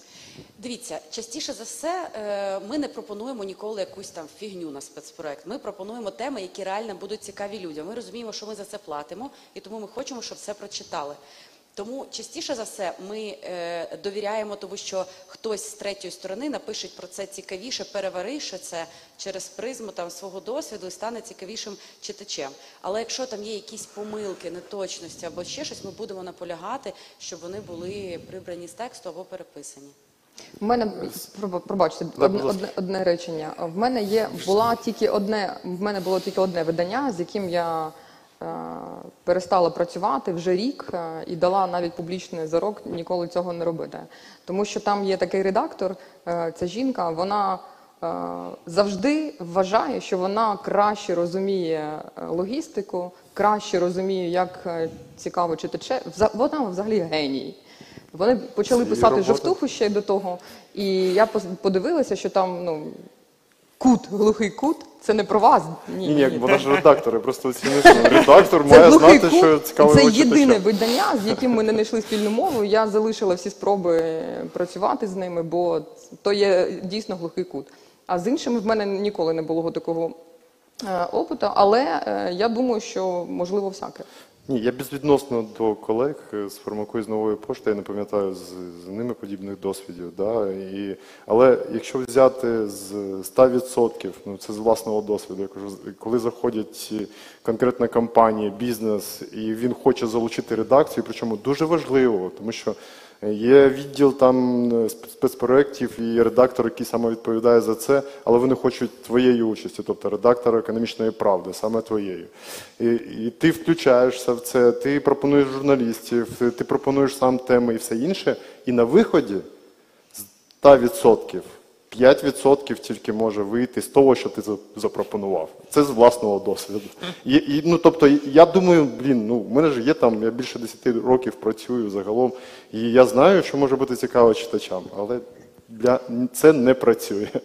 Дивіться, частіше за все, е, ми не пропонуємо ніколи якусь там фігню на спецпроект. Ми пропонуємо теми, які реально будуть цікаві людям. Ми розуміємо, що ми за це платимо, і тому ми хочемо, щоб все прочитали. Тому частіше за все ми е, довіряємо, тому що хтось з третьої сторони напише про це цікавіше, переваривши це через призму там свого досвіду і стане цікавішим читачем. Але якщо там є якісь помилки, неточності або ще щось, ми будемо наполягати, щоб вони були прибрані з тексту або переписані. У мене пробачте, одне, одне, одне речення. В мене є була тільки одне. В мене було тільки одне видання, з яким я перестала працювати вже рік е, і дала навіть публічний зарок ніколи цього не робити. Тому що там є такий редактор, е, ця жінка, вона е, завжди вважає, що вона краще розуміє е, логістику, краще розуміє, як е, цікаво читаче. Вза- Вона взагалі геній. Вони почали писати жовтуху ще й до того, і я подивилася, що там ну Кут, глухий кут, це не про вас. Ні, Ні, ні, вона ж редактори, просто оцінили, редактор Це має глухий знати, кут, що цікаво це єдине видання, з яким ми не знайшли спільну мову. Я залишила всі спроби працювати з ними, бо то є дійсно глухий кут. А з іншими в мене ніколи не було такого е, опиту, але е, я думаю, що можливо всяке. Ні, я безвідносно до колег е, з фармакою з нової пошти, я не пам'ятаю з, з ними подібних досвідів. Да? І, але якщо взяти з 100%, ну це з власного досвіду, я кажу, коли заходять конкретна компанія, бізнес, і він хоче залучити редакцію, причому дуже важливо, тому що Є відділ там е, спецпроєктів і редактор, який саме відповідає за це, але вони хочуть твоєї участі, тобто редактора економічної правди, саме твоєї. І, і ти включаєшся в це, ти пропонуєш журналістів, ти- пропонуєш сам теми і все інше. І на виході з 100% 5% тільки може вийти з того, що ти запропонував. Це з власного досвіду. І, і, ну, тобто, я думаю, блін, ну, в мене ж є там, я більше 10 років працюю загалом, і я знаю, що може бути цікаво читачам, але для, це не працює. <laughs>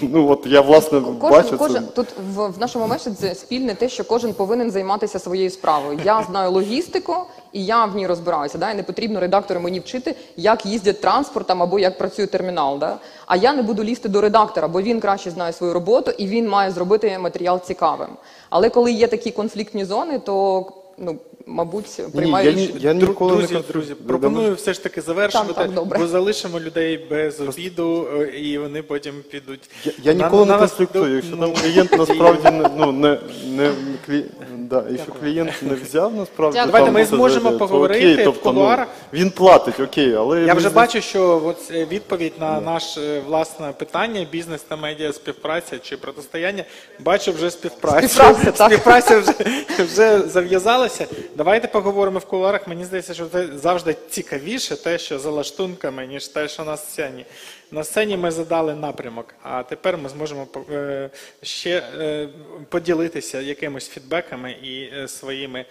Ну, от я, власне, бачу Кожен, це. тут в, в нашому меседжі спільне те, що кожен повинен займатися своєю справою. Я знаю логістику і я в ній розбираюся. Да? І не потрібно редактору мені вчити, як їздять транспортом або як працює термінал. Да? А я не буду лізти до редактора, бо він краще знає свою роботу і він має зробити матеріал цікавим. Але коли є такі конфліктні зони, то ну мабуть приймаю я ні- рішення. я ніколи друзі, не друзі, пропоную все ж таки завершувати, Так, так, добре. бо залишимо людей без обіду, е, і вони потім підуть. Я, я на- ніколи на не нас- конфліктую, якщо ну, там клієнт <laughs> насправді не, ну, не, не клі... да, якщо клієнт не взяв насправді, Дякую. там, ми це зможемо то поговорити окей, в тобто, ну, кулуарах. він платить, окей, але Я вже мені бачу, що от е, відповідь на наше власне питання бізнес та медіа співпраця чи протистояння. Бачу вже співпрацю. Співпраця, так. Співпраця вже, <laughs> вже зав'язалася. Давайте поговоримо в кулуарах. Мені здається, що це завжди цікавіше те, що за лаштунками, ніж те, що на сцені. На сцені ми задали напрямок, а тепер ми зможемо е, ще е, поділитися якимись фідбеками і е, своїми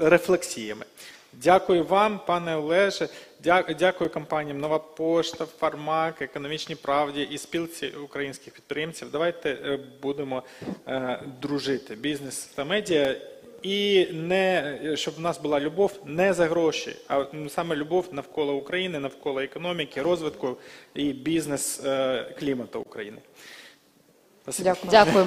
рефлексіями. Дякую вам, пане Олеже. Дя- Дякую компаніям Нова Пошта, Фармак, Економічній правді і спілці українських підприємців. Давайте будемо дружити. Бізнес та медіа. І не щоб в нас була любов не за гроші, а саме любов навколо України, навколо економіки, розвитку і бізнес е, клімату України. Дякую. Дякую.